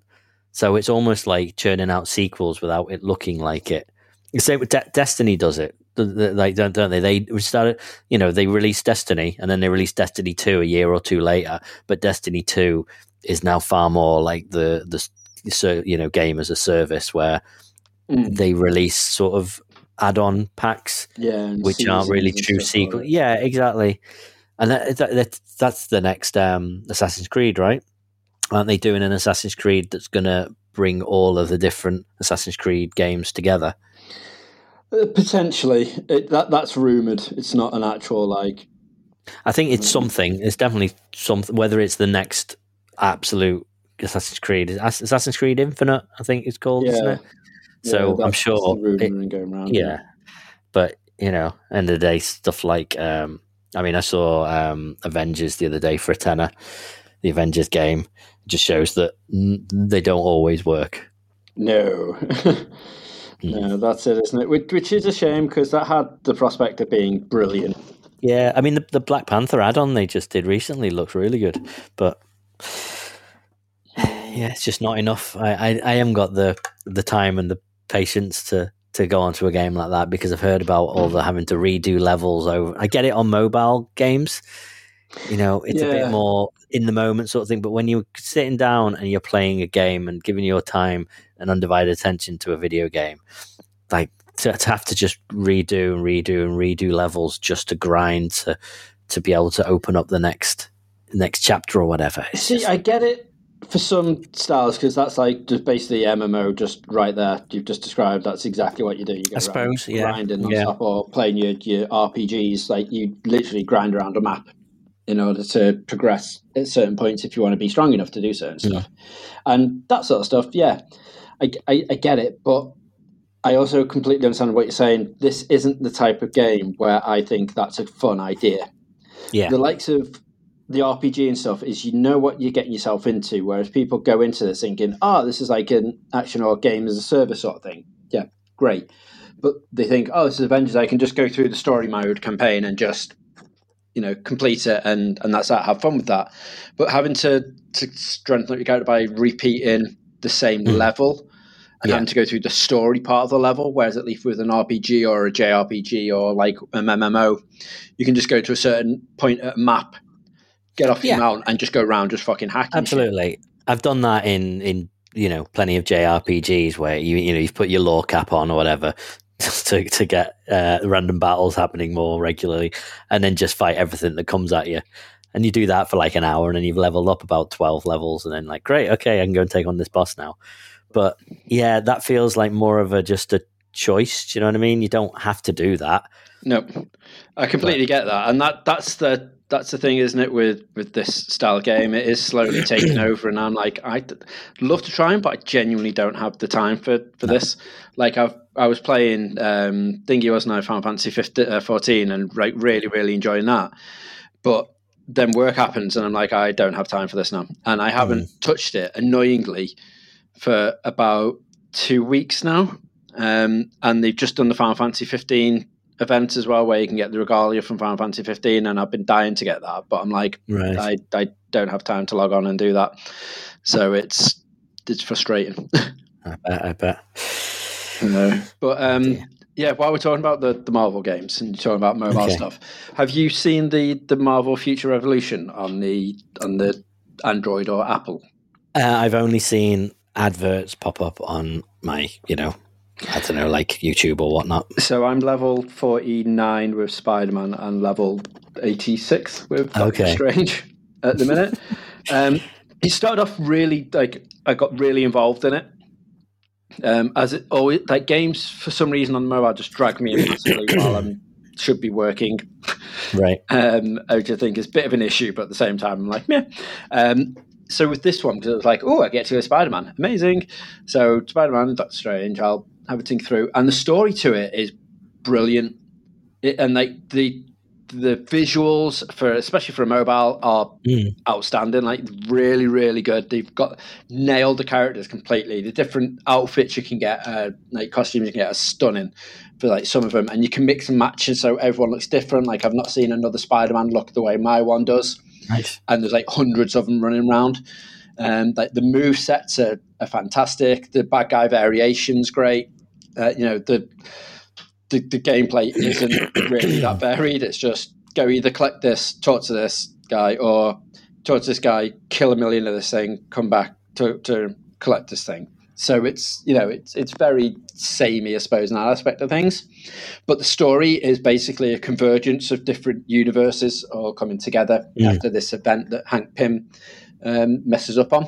So it's almost like churning out sequels without it looking like it. You say with De- Destiny does it. Like don't, don't they? They started, you know, they released Destiny and then they released Destiny two a year or two later. But Destiny two is now far more like the the so you know game as a service where mm. they release sort of add-on packs, yeah, which aren't really true sequels. Yeah, exactly. And that, that, that, that's the next um, Assassin's Creed, right? Aren't they doing an Assassin's Creed that's going to bring all of the different Assassin's Creed games together? Uh, potentially, it, that that's rumored. It's not an actual like. I think it's um, something. It's definitely something. Whether it's the next absolute Assassin's Creed, Assassin's Creed Infinite, I think it's called, yeah. isn't it? So yeah, I'm sure. It, around, yeah. yeah, but you know, end of the day, stuff like um, I mean, I saw um, Avengers the other day for a tenner. The Avengers game just shows that they don't always work. No. No, that's it, isn't it? Which, which is a shame because that had the prospect of being brilliant. Yeah, I mean the, the Black Panther add-on they just did recently looks really good, but yeah, it's just not enough. I, I, I haven't got the the time and the patience to to go onto a game like that because I've heard about all the having to redo levels over. I get it on mobile games, you know, it's yeah. a bit more in the moment sort of thing. But when you're sitting down and you're playing a game and giving your time and undivided attention to a video game. Like to, to have to just redo and redo and redo levels just to grind to to be able to open up the next next chapter or whatever. See, just... I get it for some styles because that's like just basically MMO, just right there. You've just described. That's exactly what you do. You go I suppose, yeah, grinding yeah. or playing your your RPGs. Like you literally grind around a map in order to progress at certain points if you want to be strong enough to do certain stuff, and that sort of stuff. Yeah, I, I, I get it, but I also completely understand what you're saying. This isn't the type of game where I think that's a fun idea. Yeah. The likes of the RPG and stuff is you know what you're getting yourself into, whereas people go into this thinking, oh, this is like an action or game as a service sort of thing. Yeah, great. But they think, oh, this is Avengers. I can just go through the story mode campaign and just, you know, complete it, and and that's that. Have fun with that. But having to to strengthen your character by repeating the same mm. level and yeah. having to go through the story part of the level. Whereas at least with an RPG or a JRPG or like an MMO, you can just go to a certain point at a map, get off yeah. your mount, and just go around just fucking hacking. Absolutely, shit. I've done that in in you know plenty of JRPGs where you you know you've put your lore cap on or whatever. To, to get uh, random battles happening more regularly, and then just fight everything that comes at you and you do that for like an hour and then you've leveled up about 12 levels and then like great okay i can go and take on this boss now but yeah that feels like more of a just a choice do you know what i mean you don't have to do that no i completely but, get that and that that's the that's the thing isn't it with with this style game it is slowly taking over and i'm like i'd love to try them but i genuinely don't have the time for for this like i've I was playing um thingy wasn't I Final Fantasy 15, uh, 14 and like really really enjoying that but then work happens and I'm like, I don't have time for this now. And I haven't mm. touched it annoyingly for about two weeks now. Um, and they've just done the Final Fantasy 15 event as well, where you can get the regalia from Final Fantasy 15. And I've been dying to get that, but I'm like, right. I, I don't have time to log on and do that. So it's, it's frustrating. I bet. I bet. But um, yeah, while we're talking about the, the Marvel games and you're talking about mobile okay. stuff, have you seen the, the Marvel Future Revolution on the on the Android or Apple? Uh, I've only seen adverts pop up on my, you know, I don't know, like YouTube or whatnot. So I'm level 49 with Spider Man and level 86 with Doctor okay. Strange at the minute. um, he started off really, like, I got really involved in it um, as it always, like games for some reason on the mobile just drag me in massively while I should be working. Right. Um, I just think it's a bit of an issue, but at the same time, I'm like, yeah. Um, so with this one, because it was like, oh, I get to go Spider Man, amazing. So Spider Man, Doctor Strange, I'll have a think through, and the story to it is brilliant. It, and like the the visuals for especially for a mobile are Mm. outstanding like really really good. They've got nailed the characters completely. The different outfits you can get uh, like costumes you can get are stunning for like some of them. And you can mix and match and so everyone looks different. Like i've not seen another spider-man look the way my one does. Nice. and there's like hundreds of them running around. Um, like the move sets are, are fantastic. The bad guy variations great uh, you know the the, the gameplay isn't really that varied. It's just go either collect this, talk to this guy, or talk to this guy, kill a million of this thing, come back to, to collect this thing. So it's you know it's it's very samey, I suppose, in that aspect of things. But the story is basically a convergence of different universes all coming together Mm. after this event that Hank Pym um, messes up on.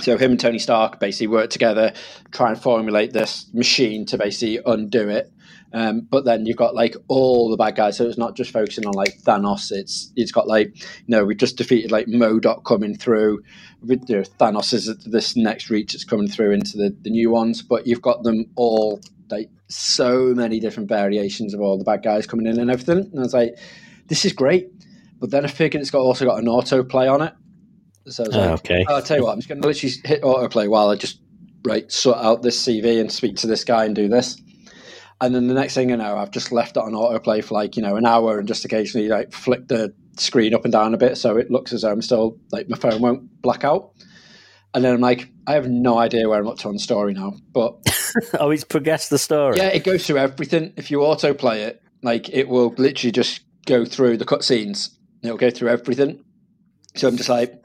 So him and Tony Stark basically work together, try and formulate this machine to basically undo it. Um, but then you've got like all the bad guys, so it's not just focusing on like Thanos. It's it's got like you know we just defeated like MODOK coming through. With, you know, Thanos is this next reach that's coming through into the, the new ones, but you've got them all like so many different variations of all the bad guys coming in and everything. And I was like, this is great. But then I figured it's got also got an autoplay on it. So I was ah, like, Oh, okay. Oh, I'll tell you what, I'm just going to literally hit autoplay while I just right sort out this CV and speak to this guy and do this. And then the next thing you know, I've just left it on autoplay for like you know an hour and just occasionally like flick the screen up and down a bit so it looks as though I'm still like my phone won't black out. And then I'm like, I have no idea where I'm up to on the story now, but oh, it's progressed the story. yeah, it goes through everything. If you autoplay it, like it will literally just go through the cutscenes. It'll go through everything. So I'm just like,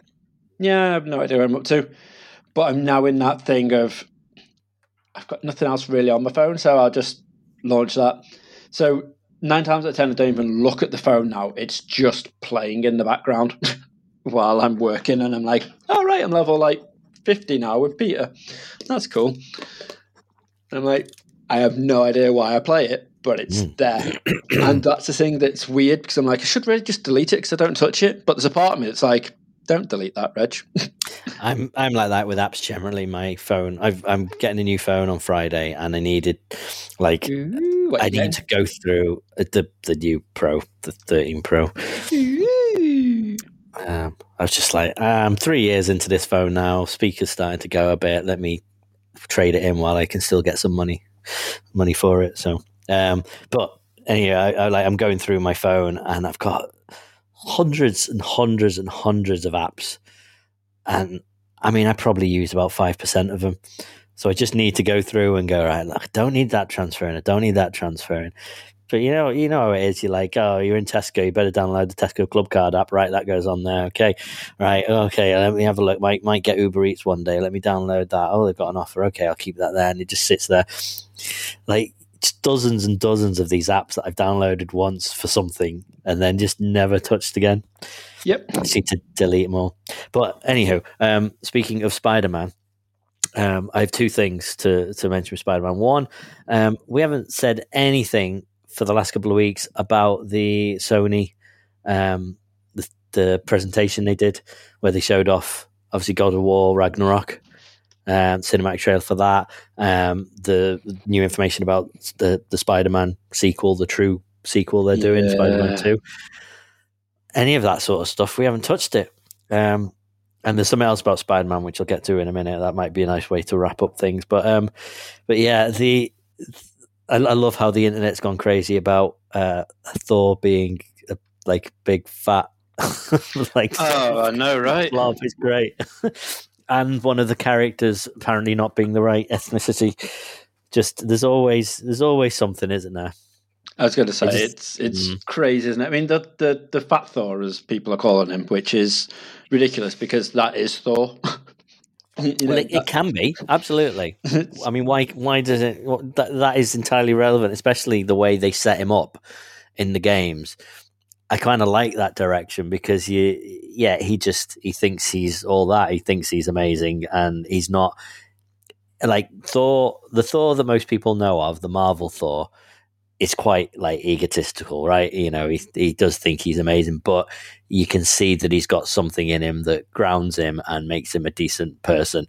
yeah, I have no idea where I'm up to. But I'm now in that thing of I've got nothing else really on my phone, so I'll just launch that. So nine times out of ten, I don't even look at the phone now. It's just playing in the background while I'm working, and I'm like, all right, I'm level like 50 now with Peter. That's cool. And I'm like, I have no idea why I play it, but it's hmm. there. and that's the thing that's weird because I'm like, I should really just delete it because I don't touch it. But there's a part of me that's like, don't delete that, Reg. I'm I'm like that with apps generally. My phone, I've, I'm getting a new phone on Friday, and I needed like Ooh, I need to go through uh, the the new Pro, the 13 Pro. Um, I was just like, I'm three years into this phone now. Speaker's starting to go a bit. Let me trade it in while I can still get some money, money for it. So, um, but anyway, I, I like I'm going through my phone and I've got hundreds and hundreds and hundreds of apps, and I mean, I probably use about five percent of them. So I just need to go through and go right. Look, don't need that transferring. I don't need that transferring. But you know, you know how it is. You're like, oh, you're in Tesco. You better download the Tesco Club Card app. Right, that goes on there. Okay, right. Okay, let me have a look. Might might get Uber Eats one day. Let me download that. Oh, they've got an offer. Okay, I'll keep that there, and it just sits there. Like dozens and dozens of these apps that I've downloaded once for something, and then just never touched again. Yep. I need to delete them all. But anyhow, um, speaking of Spider Man, um, I have two things to, to mention with Spider Man. One, um, we haven't said anything for the last couple of weeks about the Sony, um, the, the presentation they did where they showed off obviously God of War Ragnarok. Um, cinematic trailer for that. Um, the new information about the the Spider Man sequel, the true sequel they're doing, Yeah. Spider Man Two. Any of that sort of stuff, we haven't touched it. Um, and there's something else about Spider Man which I'll get to in a minute. That might be a nice way to wrap up things. But um, but yeah, the I, I love how the internet's gone crazy about uh, Thor being a, like big fat like Oh, I know, right? blob is great. and one of the characters apparently not being the right ethnicity. Just there's always there's always something, isn't there? I was going to say It just- it's it's Mm. crazy, isn't it? I mean, the, the the Fat Thor, as people are calling him, which is ridiculous because that is Thor. You know, well, it, it can be absolutely. I mean, why why does it? That that is entirely relevant, especially the way they set him up in the games. I kind of like that direction because you, yeah, he just he thinks he's all that. He thinks he's amazing, and he's not like Thor. The Thor that most people know of, the Marvel Thor, is quite like egotistical, right? You know, he he does think he's amazing, but you can see that he's got something in him that grounds him and makes him a decent person,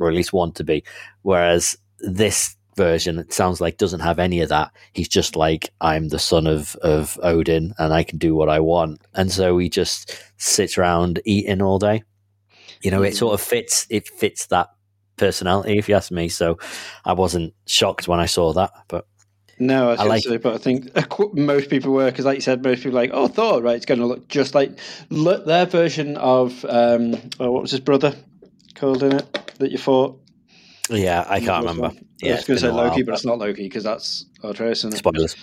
or at least want to be. Whereas this version, it sounds like doesn't have any of that. He's just like I'm the son of of Odin and I can do what I want, and so he just sits around eating all day. You know, it sort of fits. It fits that personality, if you ask me. So I wasn't shocked when I saw that, but no, I, I like- so, but I think most people were because, like you said, most people were like, oh, Thor, right? It's going to look just like look their version of um, oh, what was his brother called in it that you fought? Yeah, I can't remember. Yeah, I was it's going to say Loki, but it's not Loki because that's Atreus. Isn't it? spoilers.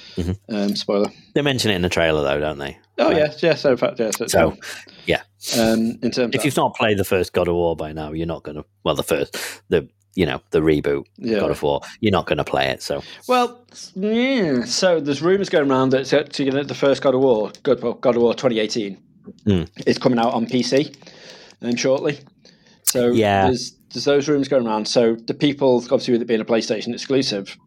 Um, spoiler. They mention it in the trailer, though, don't they? Oh Right. yeah, yeah. So in fact, yeah. So, So, yeah. um, in terms If you've not played the first God of War by now, you're not going to. Well, the first, the you know, the reboot yeah. God of War, you're not going to play it. So Well, yeah. So there's rumours going around that it's actually gonna- the first God of War, God, God of War 2018, Hmm. is coming out on PC um, shortly. So Yeah. there's there's those rumours going around. So the people, obviously, with it being a PlayStation exclusive,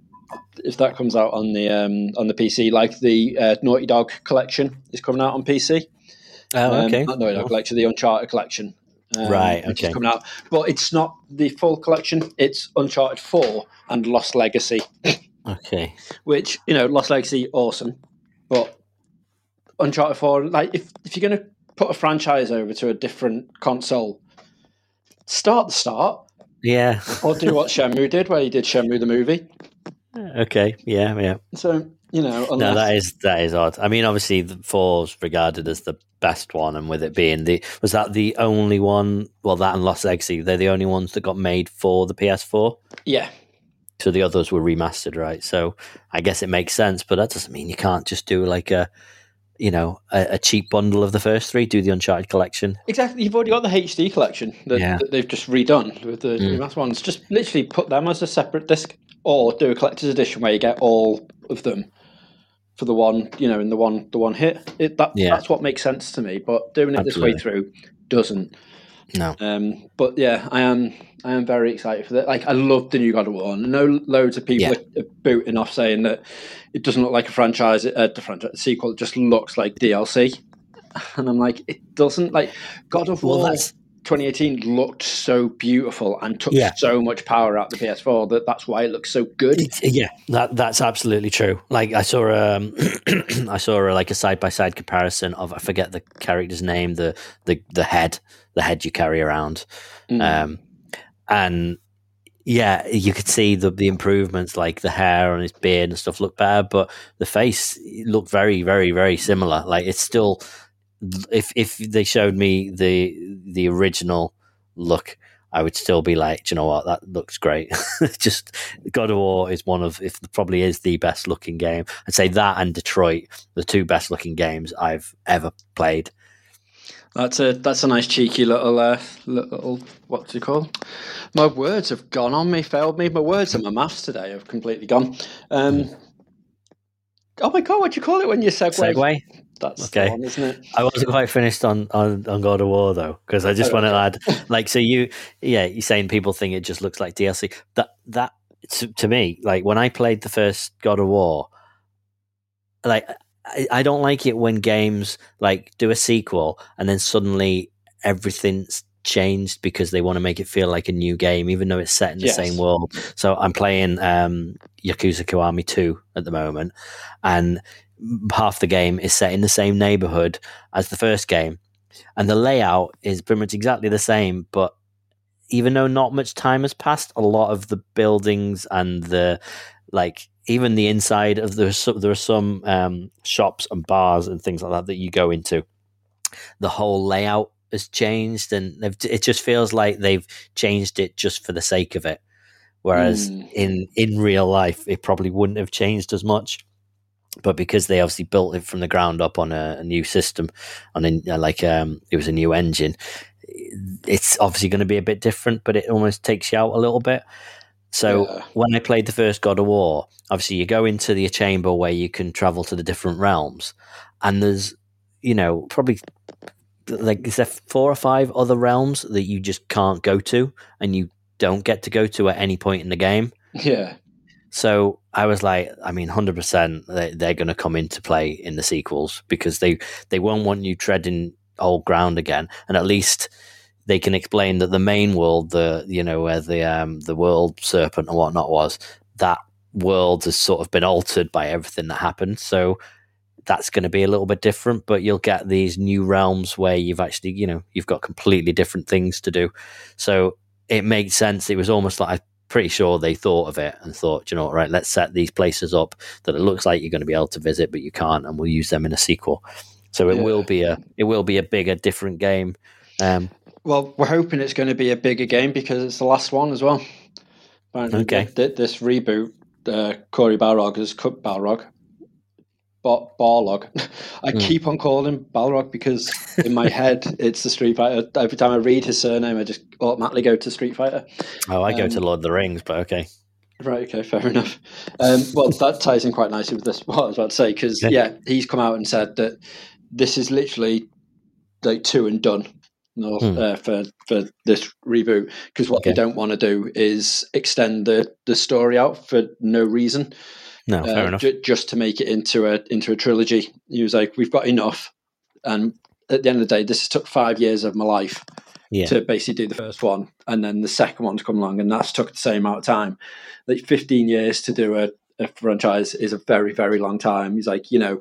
if that comes out on the um, on the PC, like the uh, Naughty Dog collection is coming out on PC. oh, Um, okay, Not Naughty Dog collection, the Uncharted collection. um, Right, which is okay. coming out, but it's not the full collection. It's Uncharted Four and Lost Legacy okay, which you know, Lost Legacy, awesome, but Uncharted Four, like if if you're going to put a franchise over to a different console, start the start, yeah, or do what Shenmue did, where he did Shenmue the movie. okay, yeah, yeah. So you know, No, that is that is odd. I mean, obviously, the four's regarded as the best one, and with it being the was that the only one? Well, that and Lost Legacy, they're the only ones that got made for the PS4. yeah, So the others were remastered, right? So I guess it makes sense, but that doesn't mean you can't just do like a, you know, a, a cheap bundle of the first three. Do the Uncharted collection. exactly. You've already got the HD collection that, Yeah. that they've just redone with the Mm. remastered ones. Just literally put them as a separate disc, or do a collector's edition where you get all of them for the one, you know, in the one the one hit. It, that Yeah. that's what makes sense to me. But doing it this way through doesn't. No, Um, but yeah, I am I am very excited for that. Like I love the new God of War. I know loads of people Yeah. are booting off saying that it doesn't look like a franchise, uh, the franchise sequel. It just looks like DLC. And I'm like, it doesn't. Like God of Well, War that's- 2018 looked so beautiful and took Yeah. so much power out of the PS4 that that's why it looks so good. It's- yeah, that that's absolutely true. Like I saw um, I saw a, like a side by side comparison of I forget the character's name, the the the head, the head you carry around, Mm. um, and yeah, you could see the the improvements, like the hair on his beard and stuff, look better, but the face looked very, very, very similar. Like it's still, if if they showed me the the original look, I would still be like, "Do you know what, that looks great. Just God of War is one of, if probably is the best looking game. I'd say that and Detroit, the two best looking games I've ever played. That's a that's a nice cheeky little uh, little what's it called? My words have gone on me, failed me. My words and my maths today have completely gone. Um, oh my god, what do you call it when you segue? Segue. That's Okay. the one, isn't it? I wasn't quite finished on, on, on God of War though, because I just Oh, want to okay. add, like, so you, yeah, you're saying people think it just looks like DLC. That that to, to me, like when I played the first God of War, like I, I don't like it when games like do a sequel and then suddenly everything's changed because they want to make it feel like a new game, even though it's set in the Yes. same world. So I'm playing um, Yakuza Kiwami 2 at the moment, and half the game is set in the same neighborhood as the first game. And the layout is pretty much exactly the same, but even though not much time has passed, a lot of the buildings and the like even the inside of the there are some um, shops and bars and things like that that you go into. The whole layout has changed, and they've, it just feels like they've changed it just for the sake of it. Whereas Mm. in in real life, it probably wouldn't have changed as much. But because they obviously built it from the ground up on a, a new system, on a, like um, it was a new engine, it's obviously going to be a bit different. But it almost takes you out a little bit. So Yeah. when I played the first God of War, obviously you go into the chamber where you can travel to the different realms, and there's, you know, probably like is there four or five other realms that you just can't go to, and you don't get to go to at any point in the game. Yeah. So I was like, I mean, hundred percent, they, they're going to come into play in the sequels because they they won't want you treading old ground again, and at least they can explain that the main world, the you know where the um the world serpent and whatnot was, that world has sort of been altered by everything that happened. So that's going to be a little bit different, but you'll get these new realms where you've actually, you know, you've got completely different things to do. So it made sense. It was almost like I'm pretty sure they thought of it and thought, you know, right, let's set these places up that it looks like you're going to be able to visit, but you can't, and we'll use them in a sequel. So it Yeah. will be a it will be a bigger, different game. Um, Well, we're hoping it's going to be a bigger game because it's the last one as well. Apparently, Okay. th- th- this reboot, uh, Cory Balrog has cut Balrog. Ba- Barlog. I Hmm. keep on calling him Balrog because in my head it's the Street Fighter. Every time I read his surname, I just automatically go to Street Fighter. oh, I go to Um, Lord of the Rings, but okay. Right. Okay. Fair enough. Um, well, that ties in quite nicely with this. What I was about to say because Yeah. yeah, he's come out and said that this is literally like two and done. No, Hmm. uh, for for this reboot because what Okay. they don't want to do is extend the the story out for no reason, No, fair uh, enough. ju- just to make it into a into a trilogy. He was like, "We've got enough," and at the end of the day, this took five years of my life Yeah. to basically do the first one and then the second one to come along and that's took the same amount of time like 15 years to do a, a franchise is a very very long time he's like you know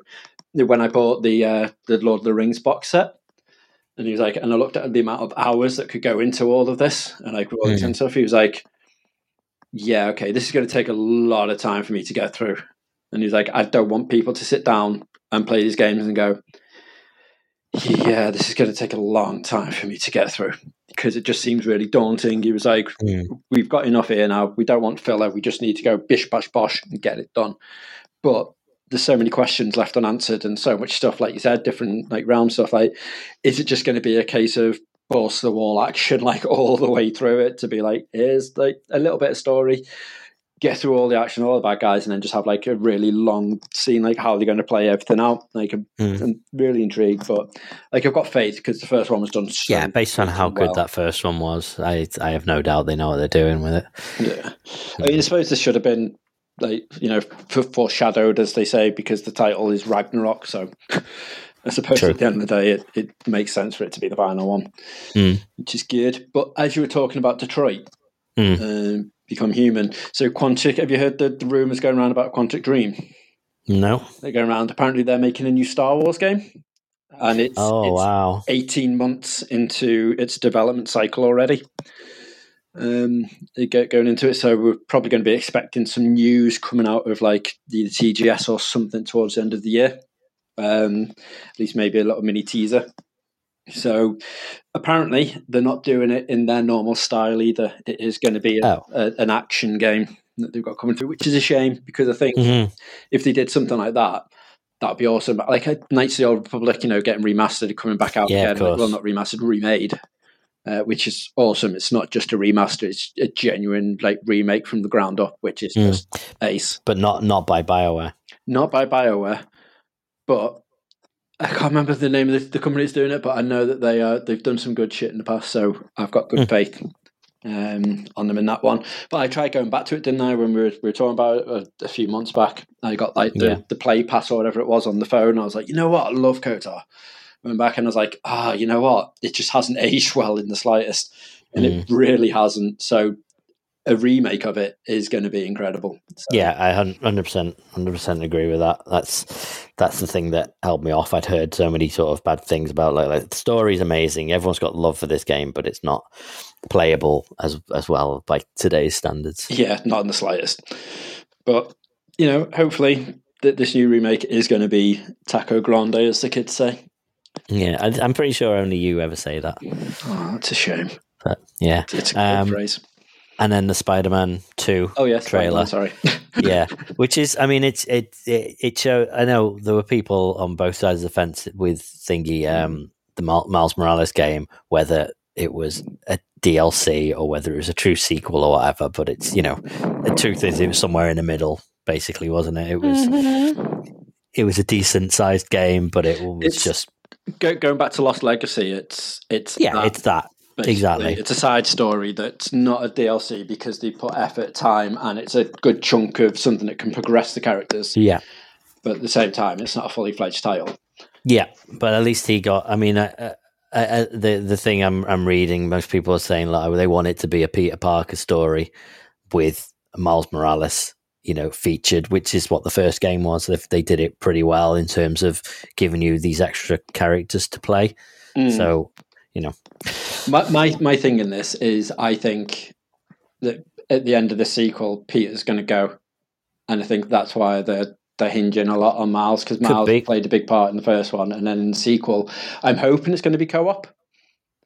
when i bought the uh the lord of the rings box set and he was like and i looked at the amount of hours that could go into all of this and like all this Mhm. and stuff he was like yeah okay this is going to take a lot of time for me to get through and he's like i don't want people to sit down and play these games and go yeah, this is going to take a long time for me to get through because it just seems really daunting. He was like, Mm. We've got enough here now. We don't want filler. We just need to go bish, bash, bosh and get it done. But there's so many questions left unanswered and so much stuff, like you said, different like realm stuff. Like, is it just going to be a case of balls to the wall action, like all the way through it to be like, here's like a little bit of story, get through all the action, all the bad guys, and then just have like a really long scene, like how they're going to play everything out. Like, I'm, Mm. I'm really intrigued, but like I've got faith because the first one was done. So Yeah, based on how good that first one was, I I have no doubt they know what they're doing with it. Yeah, I mean, I suppose this should have been like you know f- foreshadowed, as they say, because the title is Ragnarok. So I suppose True. at the end of the day, it, it makes sense for it to be the final one, Mm. which is good. But as you were talking about Detroit, Mm. um, become human. So Quantic, have you heard the, the rumors going around about Quantic Dream? No. They're going around. Apparently, they're making a new Star Wars game, and it's Oh it's wow. 18 months into its development cycle already. Um, going into it, so we're probably going to be expecting some news coming out of like the TGS or something towards the end of the year. Um, at least maybe a little mini teaser. So apparently they're not doing it in their normal style either. It is going to be a, Oh. a, an action game that they've got coming through, which is a shame because I think Mhm. if they did something like that, that'd be awesome. Like Knights of the Old Republic, you know, getting remastered, coming back out Yeah, of again. Like, well, not remastered, remade, uh, which is awesome. It's not just a remaster; it's a genuine like remake from the ground up, which is Mm. just ace. But not not by Bioware. Not by Bioware, but I can't remember the name of the, the company that's doing it. But I know that they uh, they've done some good shit in the past, so I've got good Hmm. faith. Um, on them in that one, but I tried going back to it, didn't I? When we were, we were talking about it a, a few months back, I got like the, Yeah. the play pass or whatever it was on the phone. I was like, you know what, I love KOTOR. Went back and I was like, ah, you know what, it just hasn't aged well in the slightest, and it really hasn't. So a remake of it is going to be incredible. So, Yeah, I hundred percent, hundred percent agree with that. That's that's the thing that held me off. I'd heard so many sort of bad things about like like the story's amazing. Everyone's got love for this game, but it's not playable as as well by today's standards. yeah, not in the slightest. But you know, hopefully that this new remake is going to be taco grande, as the kids say. Yeah, I, I'm pretty sure only you ever say that. Oh, that's a shame. But yeah, It's a good Um, phrase. and then the Spider-Man Two. Oh yes, trailer. Sorry. yeah, which is, I mean, it's it it, it show. I know there were people on both sides of the fence with thingy, um, the Miles Morales game, whether it was a DLC or whether it was a true sequel or whatever. But it's you know, the truth is, it was somewhere in the middle, basically, wasn't it? It was it was a decent sized game, but it was It's- just Go, going back to Lost Legacy, it's it's yeah, that, it's that basically. exactly. It's a side story that's not a DLC because they put effort, time, and it's a good chunk of something that can progress the characters. yeah. But at the same time, it's not a fully fledged title. Yeah, but at least he got. I mean, uh, uh, uh, the the thing I'm I'm reading, most people are saying like they want it to be a Peter Parker story with Miles Morales you know, featured, which is what the first game was. They, they did it pretty well in terms of giving you these extra characters to play. Mm. So, you know, My, my my thing in this is I think that at the end of the sequel, Peter's going to go, and I think that's why they're they're hinging a lot on Miles because Miles be. played a big part in the first one, and then in the sequel, I'm hoping it's going to be co-op,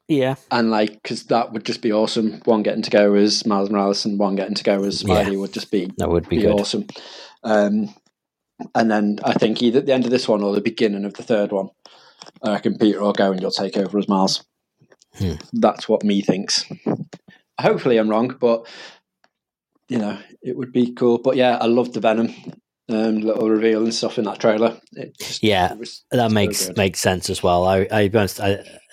yeah, and like because that would just be awesome. One getting to go as Miles Morales and one getting to go as Spidey Yeah. would just be that would be be good. awesome. Um, and then I think either at the end of this one or the beginning of the third one, I reckon Peter will go and you'll take over as Miles. Hmm. That's what me thinks. Hopefully I'm wrong, but you know it would be cool. But yeah, I love the Venom um, little reveal and stuff in that trailer. Just, Yeah, was That makes makes sense as well. I, I,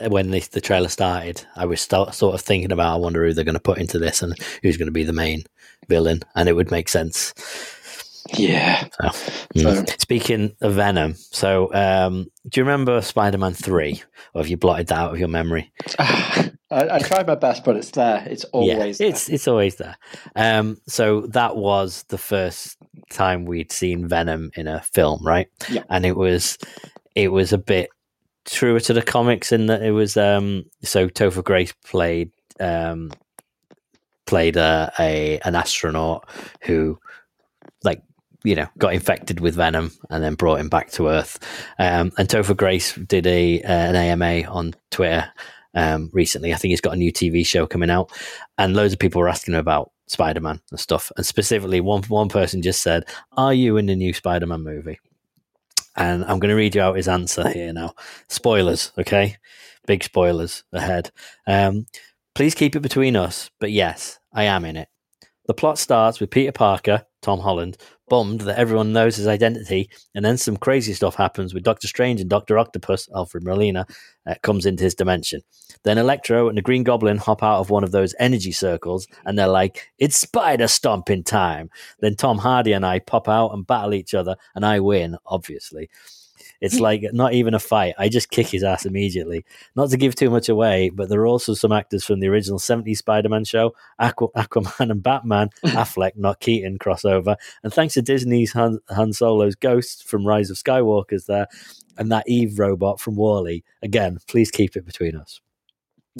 I when the, the trailer started, I was st- sort of thinking about, I wonder who they're going to put into this and who's going to be the main villain, and it would make sense. yeah. Mm. So- Speaking of Venom, so um, do you remember Spider Man Three, or have you blotted that out of your memory? I, I tried my best, but it's there. It's always yeah, it's it's always there. Um, so that was the first time we'd seen Venom in a film, right? Yeah. and it was it was a bit truer to the comics in that it was um, so Topher Grace played um, played a, a an astronaut who like you know got infected with venom and then brought him back to earth um, and topher grace did a uh, an ama on twitter um, recently i think he's got a new tv show coming out and loads of people were asking him about spider-man and stuff. And specifically one one person just said are you in the new spider-man movie? And i'm going to read you out his answer here now. Spoilers okay? Big spoilers ahead. Um, please keep it between us but yes i am in it. The plot starts with Peter Parker, Tom Holland, bummed that everyone knows his identity, and then some crazy stuff happens with Doctor Strange and Doctor Octopus, Alfred Molina, uh, comes into his dimension. Then Electro and the Green Goblin hop out of one of those energy circles, and they're like, "It's spider stomping time!" Then Tom Hardy and I pop out and battle each other, and I win, obviously. It's like not even a fight. I just kick his ass immediately. Not to give too much away, but there are also some actors from the original 70s Spider Man show, Aqu- Aquaman and Batman, Affleck, not Keaton crossover. And thanks to Disney's Han, Han Solo's Ghost from Rise of Skywalker's there, and that Eve robot from WALL-E. Again, please keep it between us.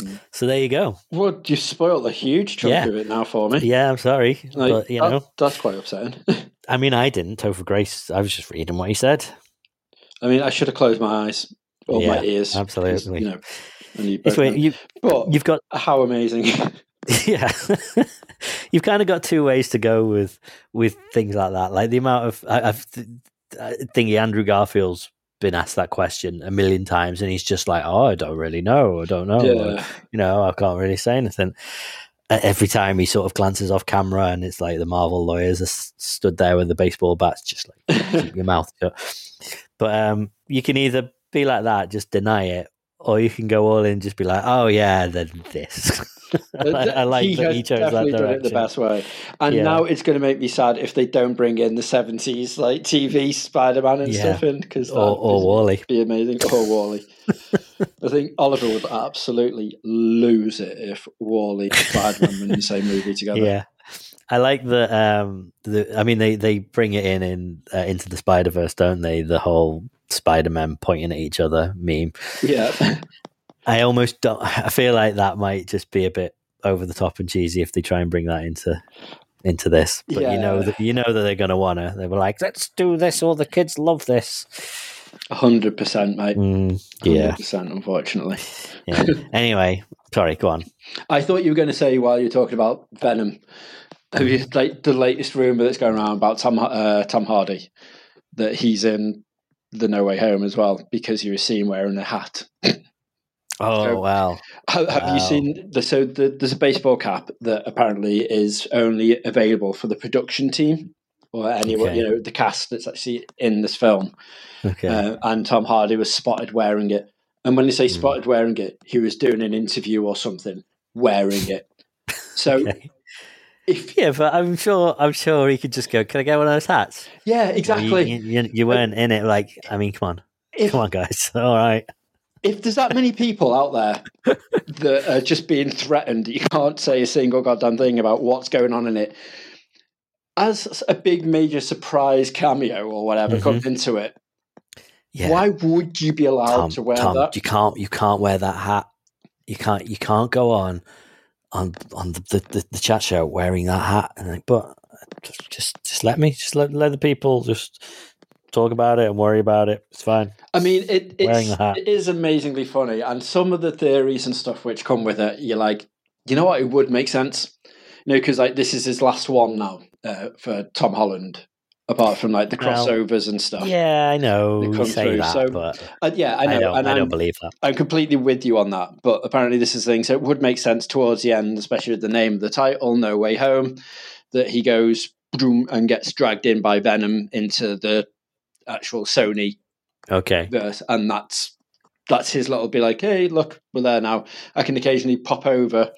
Mm. So there you go. Well, you spoiled a huge chunk Yeah. of it now for me. Yeah, I'm sorry. Like, but, you that- know, that's quite upsetting. I mean, I didn't. Topher Grace, I was just reading what he said. I mean, I should have closed my eyes or my ears. absolutely. You know, you It's both weird. know. You, but you've got how amazing! yeah you've kind of got two ways to go with with things like that like the amount of I, i've I think andrew garfield's been asked that question a million times and he's just like oh i don't really know i don't know or, you know i can't really say anything every time he sort of glances off camera and it's like the marvel lawyers are stood there with the baseball bats just like keep your mouth shut but um you can either be like that just deny it or you can go all in just be like oh yeah then this I, I like he that he chose that definitely direction done it the best way. And Yeah. now it's going to make me sad if they don't bring in the seventies like TV Spider Man and Yeah. stuff in because or, or WALL-E. be amazing. Or WALL-E. I think Oliver would absolutely lose it if WALL-E and Spider Man were in the same movie together. Yeah, I like the. Um, the I mean, they they bring it in in uh, into the Spider Verse, don't they? The whole Spider Man pointing at each other meme. yeah. I almost don't. I feel like that might just be a bit over the top and cheesy if they try and bring that into into this. But you know that you know that they're going to wanna. They were like, let's do this. All the kids love this. hundred percent, mate. Mm, yeah. 100%, unfortunately. yeah. Anyway, sorry. Go on. I thought you were going to say while you're talking about Venom, have you like the latest rumor that's going around about Tom uh, Tom Hardy that he's in the No Way Home as well because you were seen wearing a hat. Oh So- wow. Have, have Wow. you seen the so the, there's a baseball cap that apparently is only available for the production team or anyone Okay. you know the cast that's actually in this film. Okay. Uh, and Tom Hardy was spotted wearing it. And when they say Hmm. spotted wearing it, he was doing an interview or something wearing it. So okay. If Yeah, but I'm sure. I'm sure he could just go. Can I get one of those hats? yeah, exactly. You, you, you weren't in it. Like, I mean, come on, if come on, guys. All right. if there's that many people out there that are just being threatened, you can't say a single goddamn thing about what's going on in it. as a big major surprise cameo or whatever Mhm. comes into it, Yeah. why would you be allowed Tom, to wear Tom, that? you can't you can't wear that hat. You can't you can't go on on on the, the, the chat show wearing that hat. And like, but just just let me just let let the people just talk about it and worry about it. It's fine. I mean, it it's, it is amazingly funny, and some of the theories and stuff which come with it, you're like, you know what, it would make sense, you know, because like this is his last one now uh, for Tom Holland, apart from like the Well, crossovers and stuff. Yeah, I know They you come say through, that, so- but Uh, yeah, I I, know, don't and I don't believe that. I'm completely with you on that. But apparently, this is the thing. So it would make sense towards the end, especially with the name of the title, No Way Home, that he goes and gets dragged in by Venom into the actual Sony Okay. verse, and that's that's his little be like, hey, look, we're there now. I can occasionally pop over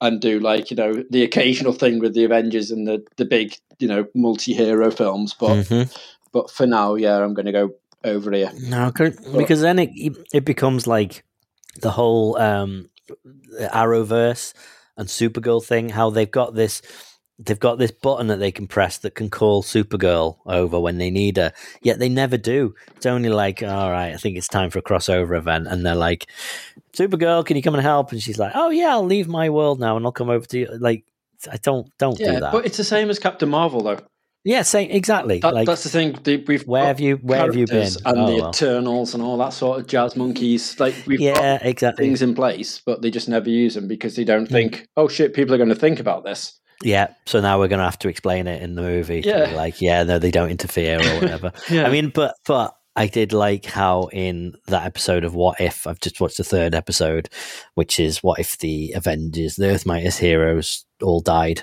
and do like you know the occasional thing with the Avengers and the the big you know multi-hero films, but Mhm. but for now, yeah, I'm going to go over here. No, because then it it becomes like the whole um, Arrowverse and Supergirl thing. How they've got this, they've got this button that they can press that can call Supergirl over when they need her. Yet they never do. It's only like, all right, I think it's time for a crossover event, and they're like, Supergirl, can you come and help? And she's like, Oh yeah, I'll leave my world now and I'll come over to you. Like, I don't don't do that. but it's the same as Captain Marvel, though. yeah, same exactly. That, like, that's the thing. the- We've where have you where have you been? And Oh, the well. Eternals and all that sort of jazz monkeys. Like we've got yeah, exactly. things in place, but they just never use them because they don't Mm. think, oh shit, people are going to think about this. Yeah, so now we're going to have to explain it in the movie. Yeah. like, yeah, no, they don't interfere or whatever. Yeah. I mean, but but I did like how in that episode of What If I've just watched the third episode, which is what if the Avengers, the Earth Mightiest heroes, all died,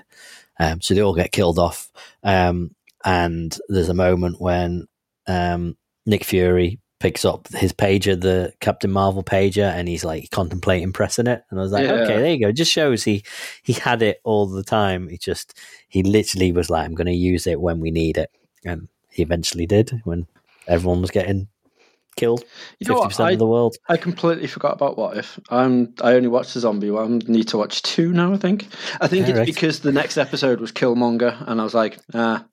um, so they all get killed off, um, and there's a moment when um, Nick Fury picks up his pager, the Captain Marvel pager, and he's like contemplating pressing it, and I was like, Yeah. okay, there you go. It just shows he he had it all the time. He just he literally was like, I'm going to use it when we need it, and he eventually did when everyone was getting killed. Fifty percent I, of the world. I completely forgot about What If. I'm, I only watched the zombie one. need to watch two now, I think. I think Yeah, it's right. because the next episode was Killmonger, and I was like, ah.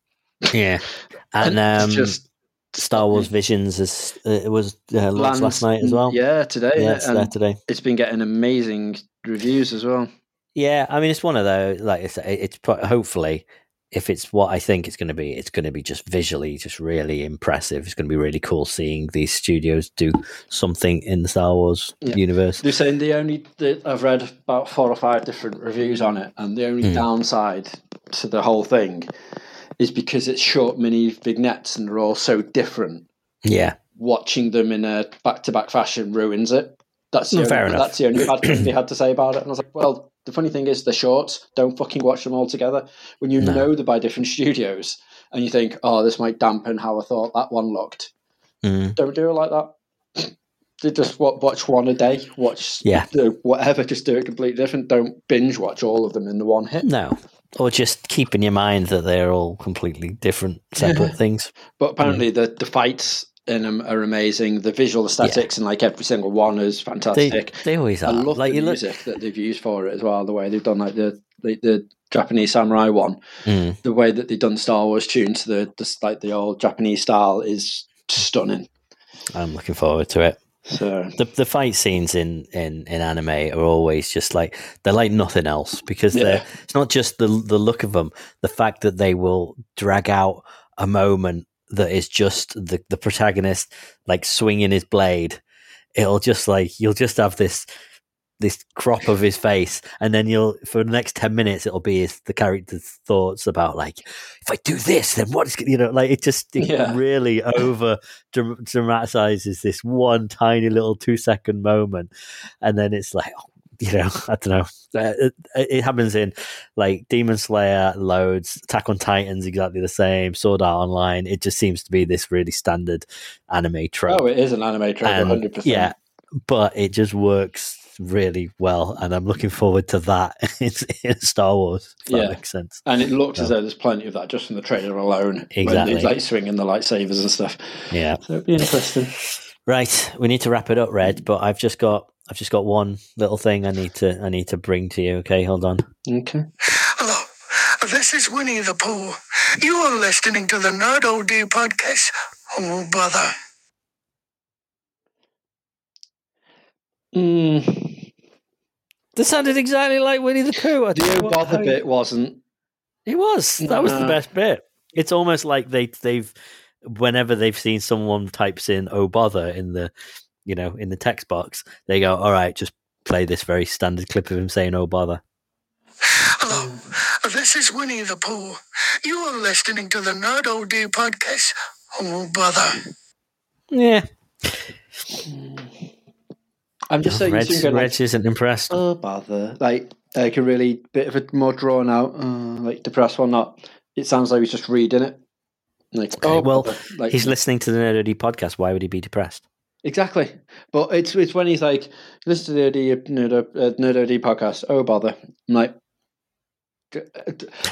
Yeah, and it's um, just Star Wars Visions is uh, it was uh, launched last night as well. Yeah, today. yeah, it's there today. it's been getting amazing reviews as well. Yeah, I mean, it's one of those. Like, it's, it's hopefully, if it's what I think it's going to be, it's going to be just visually, just really impressive. It's going to be really cool seeing these studios do something in the Star Wars Yeah. universe. They're saying the only the, I've read about four or five different reviews on it, and the only Hmm. downside to the whole thing is because it's short mini vignettes and they're all so different. Yeah, Watching them in a back to back fashion ruins it. That's the, Mm, only, that's the only bad thing they had to say about it. And I was like, well, the funny thing is, the shorts. Don't fucking watch them all together. When you No. know they're by different studios and you think, oh, this might dampen how I thought that one looked, Mm. don't do it like that. They just watch one a day. Watch Yeah. whatever. Just do it completely different. Don't binge watch all of them in the one hit. no, or just keep in your mind that they're all completely different, separate things. But apparently, the the fights in them are amazing. The visual aesthetics and like every single one is fantastic. they always are. I love like the you look, music that they've used for it as well. The way they've done like the the, the Japanese samurai one. Mm. The way that they've done Star Wars tune to the, the like the old Japanese style is stunning. I'm looking forward to it. So the the fight scenes in in in anime are always just like they're like nothing else because Yeah. they're it's not just the the look of them the fact that they will drag out a moment that is just the the protagonist like swinging his blade it'll just like you'll just have this this crop of his face and then you'll for the next 10 minutes it'll be his the character's thoughts about like if i do this then what is you know like it just it Yeah. really over dramatizes this one tiny little two second moment and then it's like oh, you know i don't know Uh, it, it happens in like demon slayer loads attack on titans exactly the same sword art online it just seems to be this really standard anime trope oh, it is an anime trope, hundred percent. yeah, but it just works really well, and I'm looking forward to that in, in Star Wars. If Yeah. that makes sense. And it looks as though there's plenty of that just from the trailer alone. Exactly. When they're like swinging the lightsabers and stuff. Yeah. So it'd be interesting. Right. We need to wrap it up, Red. But I've just got I've just got one little thing I need to I need to bring to you. Okay, hold on. Okay. Hello, this is Winnie the Pooh. You are listening to the Nerd OD podcast. Oh, brother. Mm, This sounded exactly like Winnie the Pooh. I the don't oh bother how- bit wasn't. It was. That was the best bit. It's almost like they they've whenever they've seen someone types in "oh bother" in the you know in the text box, they go, "All right, just play this very standard clip of him saying "oh bother." Hello, this is Winnie the Pooh. You are listening to the Nerd OD podcast. Oh, bother. Yeah, I'm just saying, Reg, going Reg isn't impressed. oh bother, like like a really bit of a more drawn out, uh, like depressed one. Not. It sounds like he's just reading it. Like, Okay, oh, well, like, He's listening to the Nerd OD podcast. Why would he be depressed? Exactly, but it's it's when he's like, listen to the OD, Nerd, uh, Nerd podcast. Oh bother! I'm like, uh,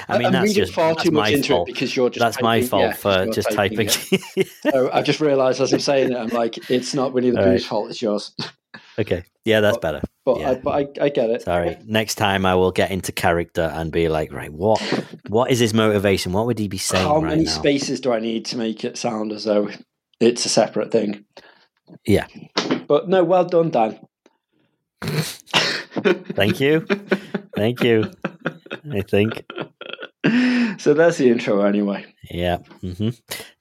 I mean, I'm that's just far that's too much into fault. it because you're just. That's my fault yeah, for just typing. it. So I just realised as I'm saying it, I'm like, it's not really the All Pooh's right. fault. It's yours. okay, yeah, that's better. But Yeah. I, but I, I get it. Sorry. Next time, I will get into character and be like, right, what, what is his motivation? What would he be saying How right many now? spaces do I need to make it sound as though it's a separate thing? Yeah. But no, well done, Dan. Thank you. Thank you. I think. so that's the intro anyway. Yeah. hmm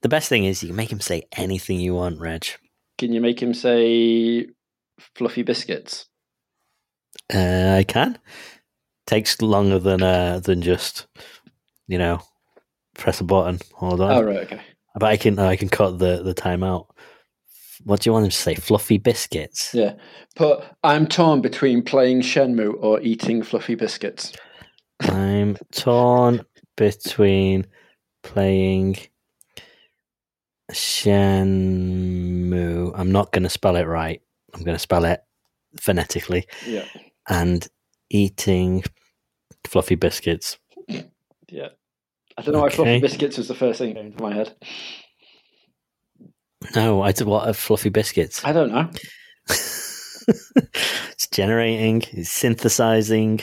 The best thing is you can make him say anything you want, Reg. Can you make him say fluffy biscuits? Uh, I can. Takes longer than uh, than just, you know, press a button. Hold on. Oh right, okay. But I can I can cut the the time out. What do you want him to say? Fluffy biscuits. Yeah. But I'm torn between playing Shenmue or eating fluffy biscuits. I'm torn between playing Shenmue. I'm not going to spell it right. I'm going to spell it phonetically. Yeah. And eating fluffy biscuits. Yeah. I don't know why fluffy biscuits was the first thing that came to my head. No, I did what are fluffy biscuits? I don't know. it's generating, it's synthesizing,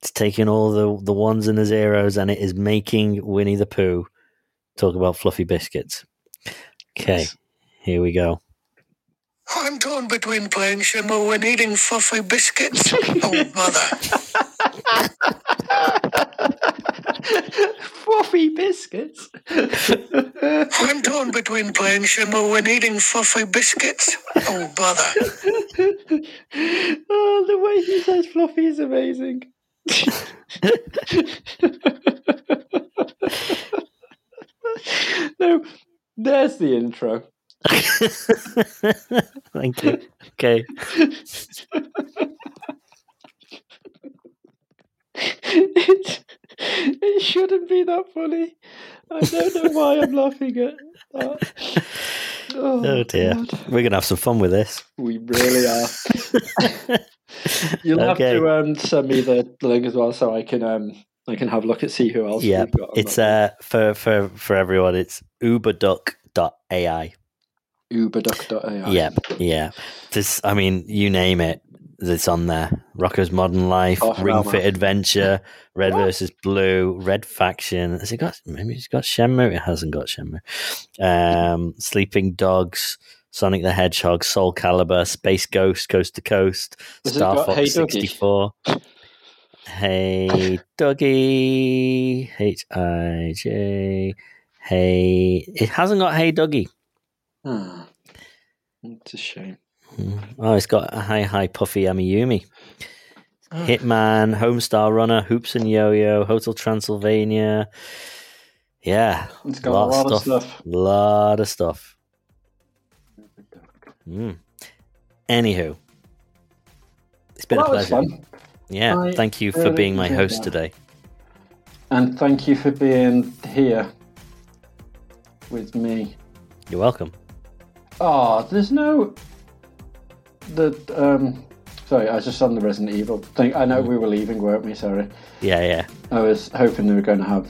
it's taking all the the ones and the zeros, and it is making Winnie the Pooh talk about fluffy biscuits. Okay, here we go. I'm torn between playing Shenmue and eating fluffy biscuits. Oh, bother. fluffy biscuits. I'm torn between playing Shenmue and eating fluffy biscuits. Oh, bother. oh, the way he says fluffy is amazing. no, there's the intro. Thank you. Okay. it, it shouldn't be that funny. I don't know why I'm laughing at that. Oh dear. God. We're gonna have some fun with this. We really are. You'll have to um, send me the link as well, so I can um, I can have a look at see who else. Yeah, we've got it's uh for for for everyone. It's uberduck.ai. uberduck.ai. Yeah, yeah. This, I mean, you name it, it's on there. Rocko's Modern Life, Oh, Ring Fit man. Adventure, Red What? versus Blue, Red Faction. Has it got? Maybe it's got Shenmue. It hasn't got Shenmue. Um, Sleeping Dogs, Sonic the Hedgehog, Soul Calibur, Space Ghost, Coast to Coast, Has Star Fox Hey sixty four. Hey Duggee, H I J. Hey, it hasn't got Hey Duggee. Ah, it's a shame. Mm. Oh, it's got a Hi, Hi Puffy AmiYumi. Ah. Hitman, Homestar Runner, Hoops and Yo-Yo, Hotel Transylvania. Yeah, It's got lot a lot of stuff. stuff. lot of stuff. Mm. Anywho, it's been Well, a pleasure. Yeah, I thank you for really being my host that. today. And thank you for being here with me. You're welcome. Oh, there's no the um. Sorry, I was just on the Resident Evil thing. I know we were leaving, weren't we? Sorry, Yeah, yeah. I was hoping they were going to have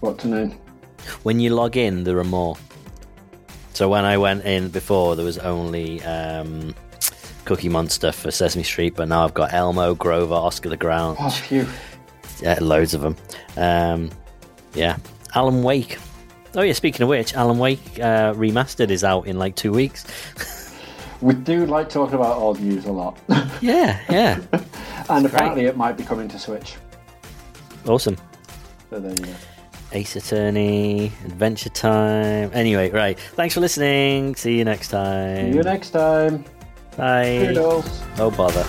what to name. When you log in, there are more. So when I went in before, there was only um, Cookie Monster for Sesame Street, but now I've got Elmo, Grover, Oscar the Grouch, Oh, phew. yeah, loads of them. Um, Yeah, Alan Wake. Oh yeah, speaking of which, Alan Wake uh, remastered is out in like two weeks. We do like talking about old news a lot, yeah, yeah, and apparently it might be coming to Switch. awesome. So there you go. Ace Attorney, Adventure Time. Anyway, right. Thanks for listening. See you next time. See you next time. Bye. Toodles. Oh bother.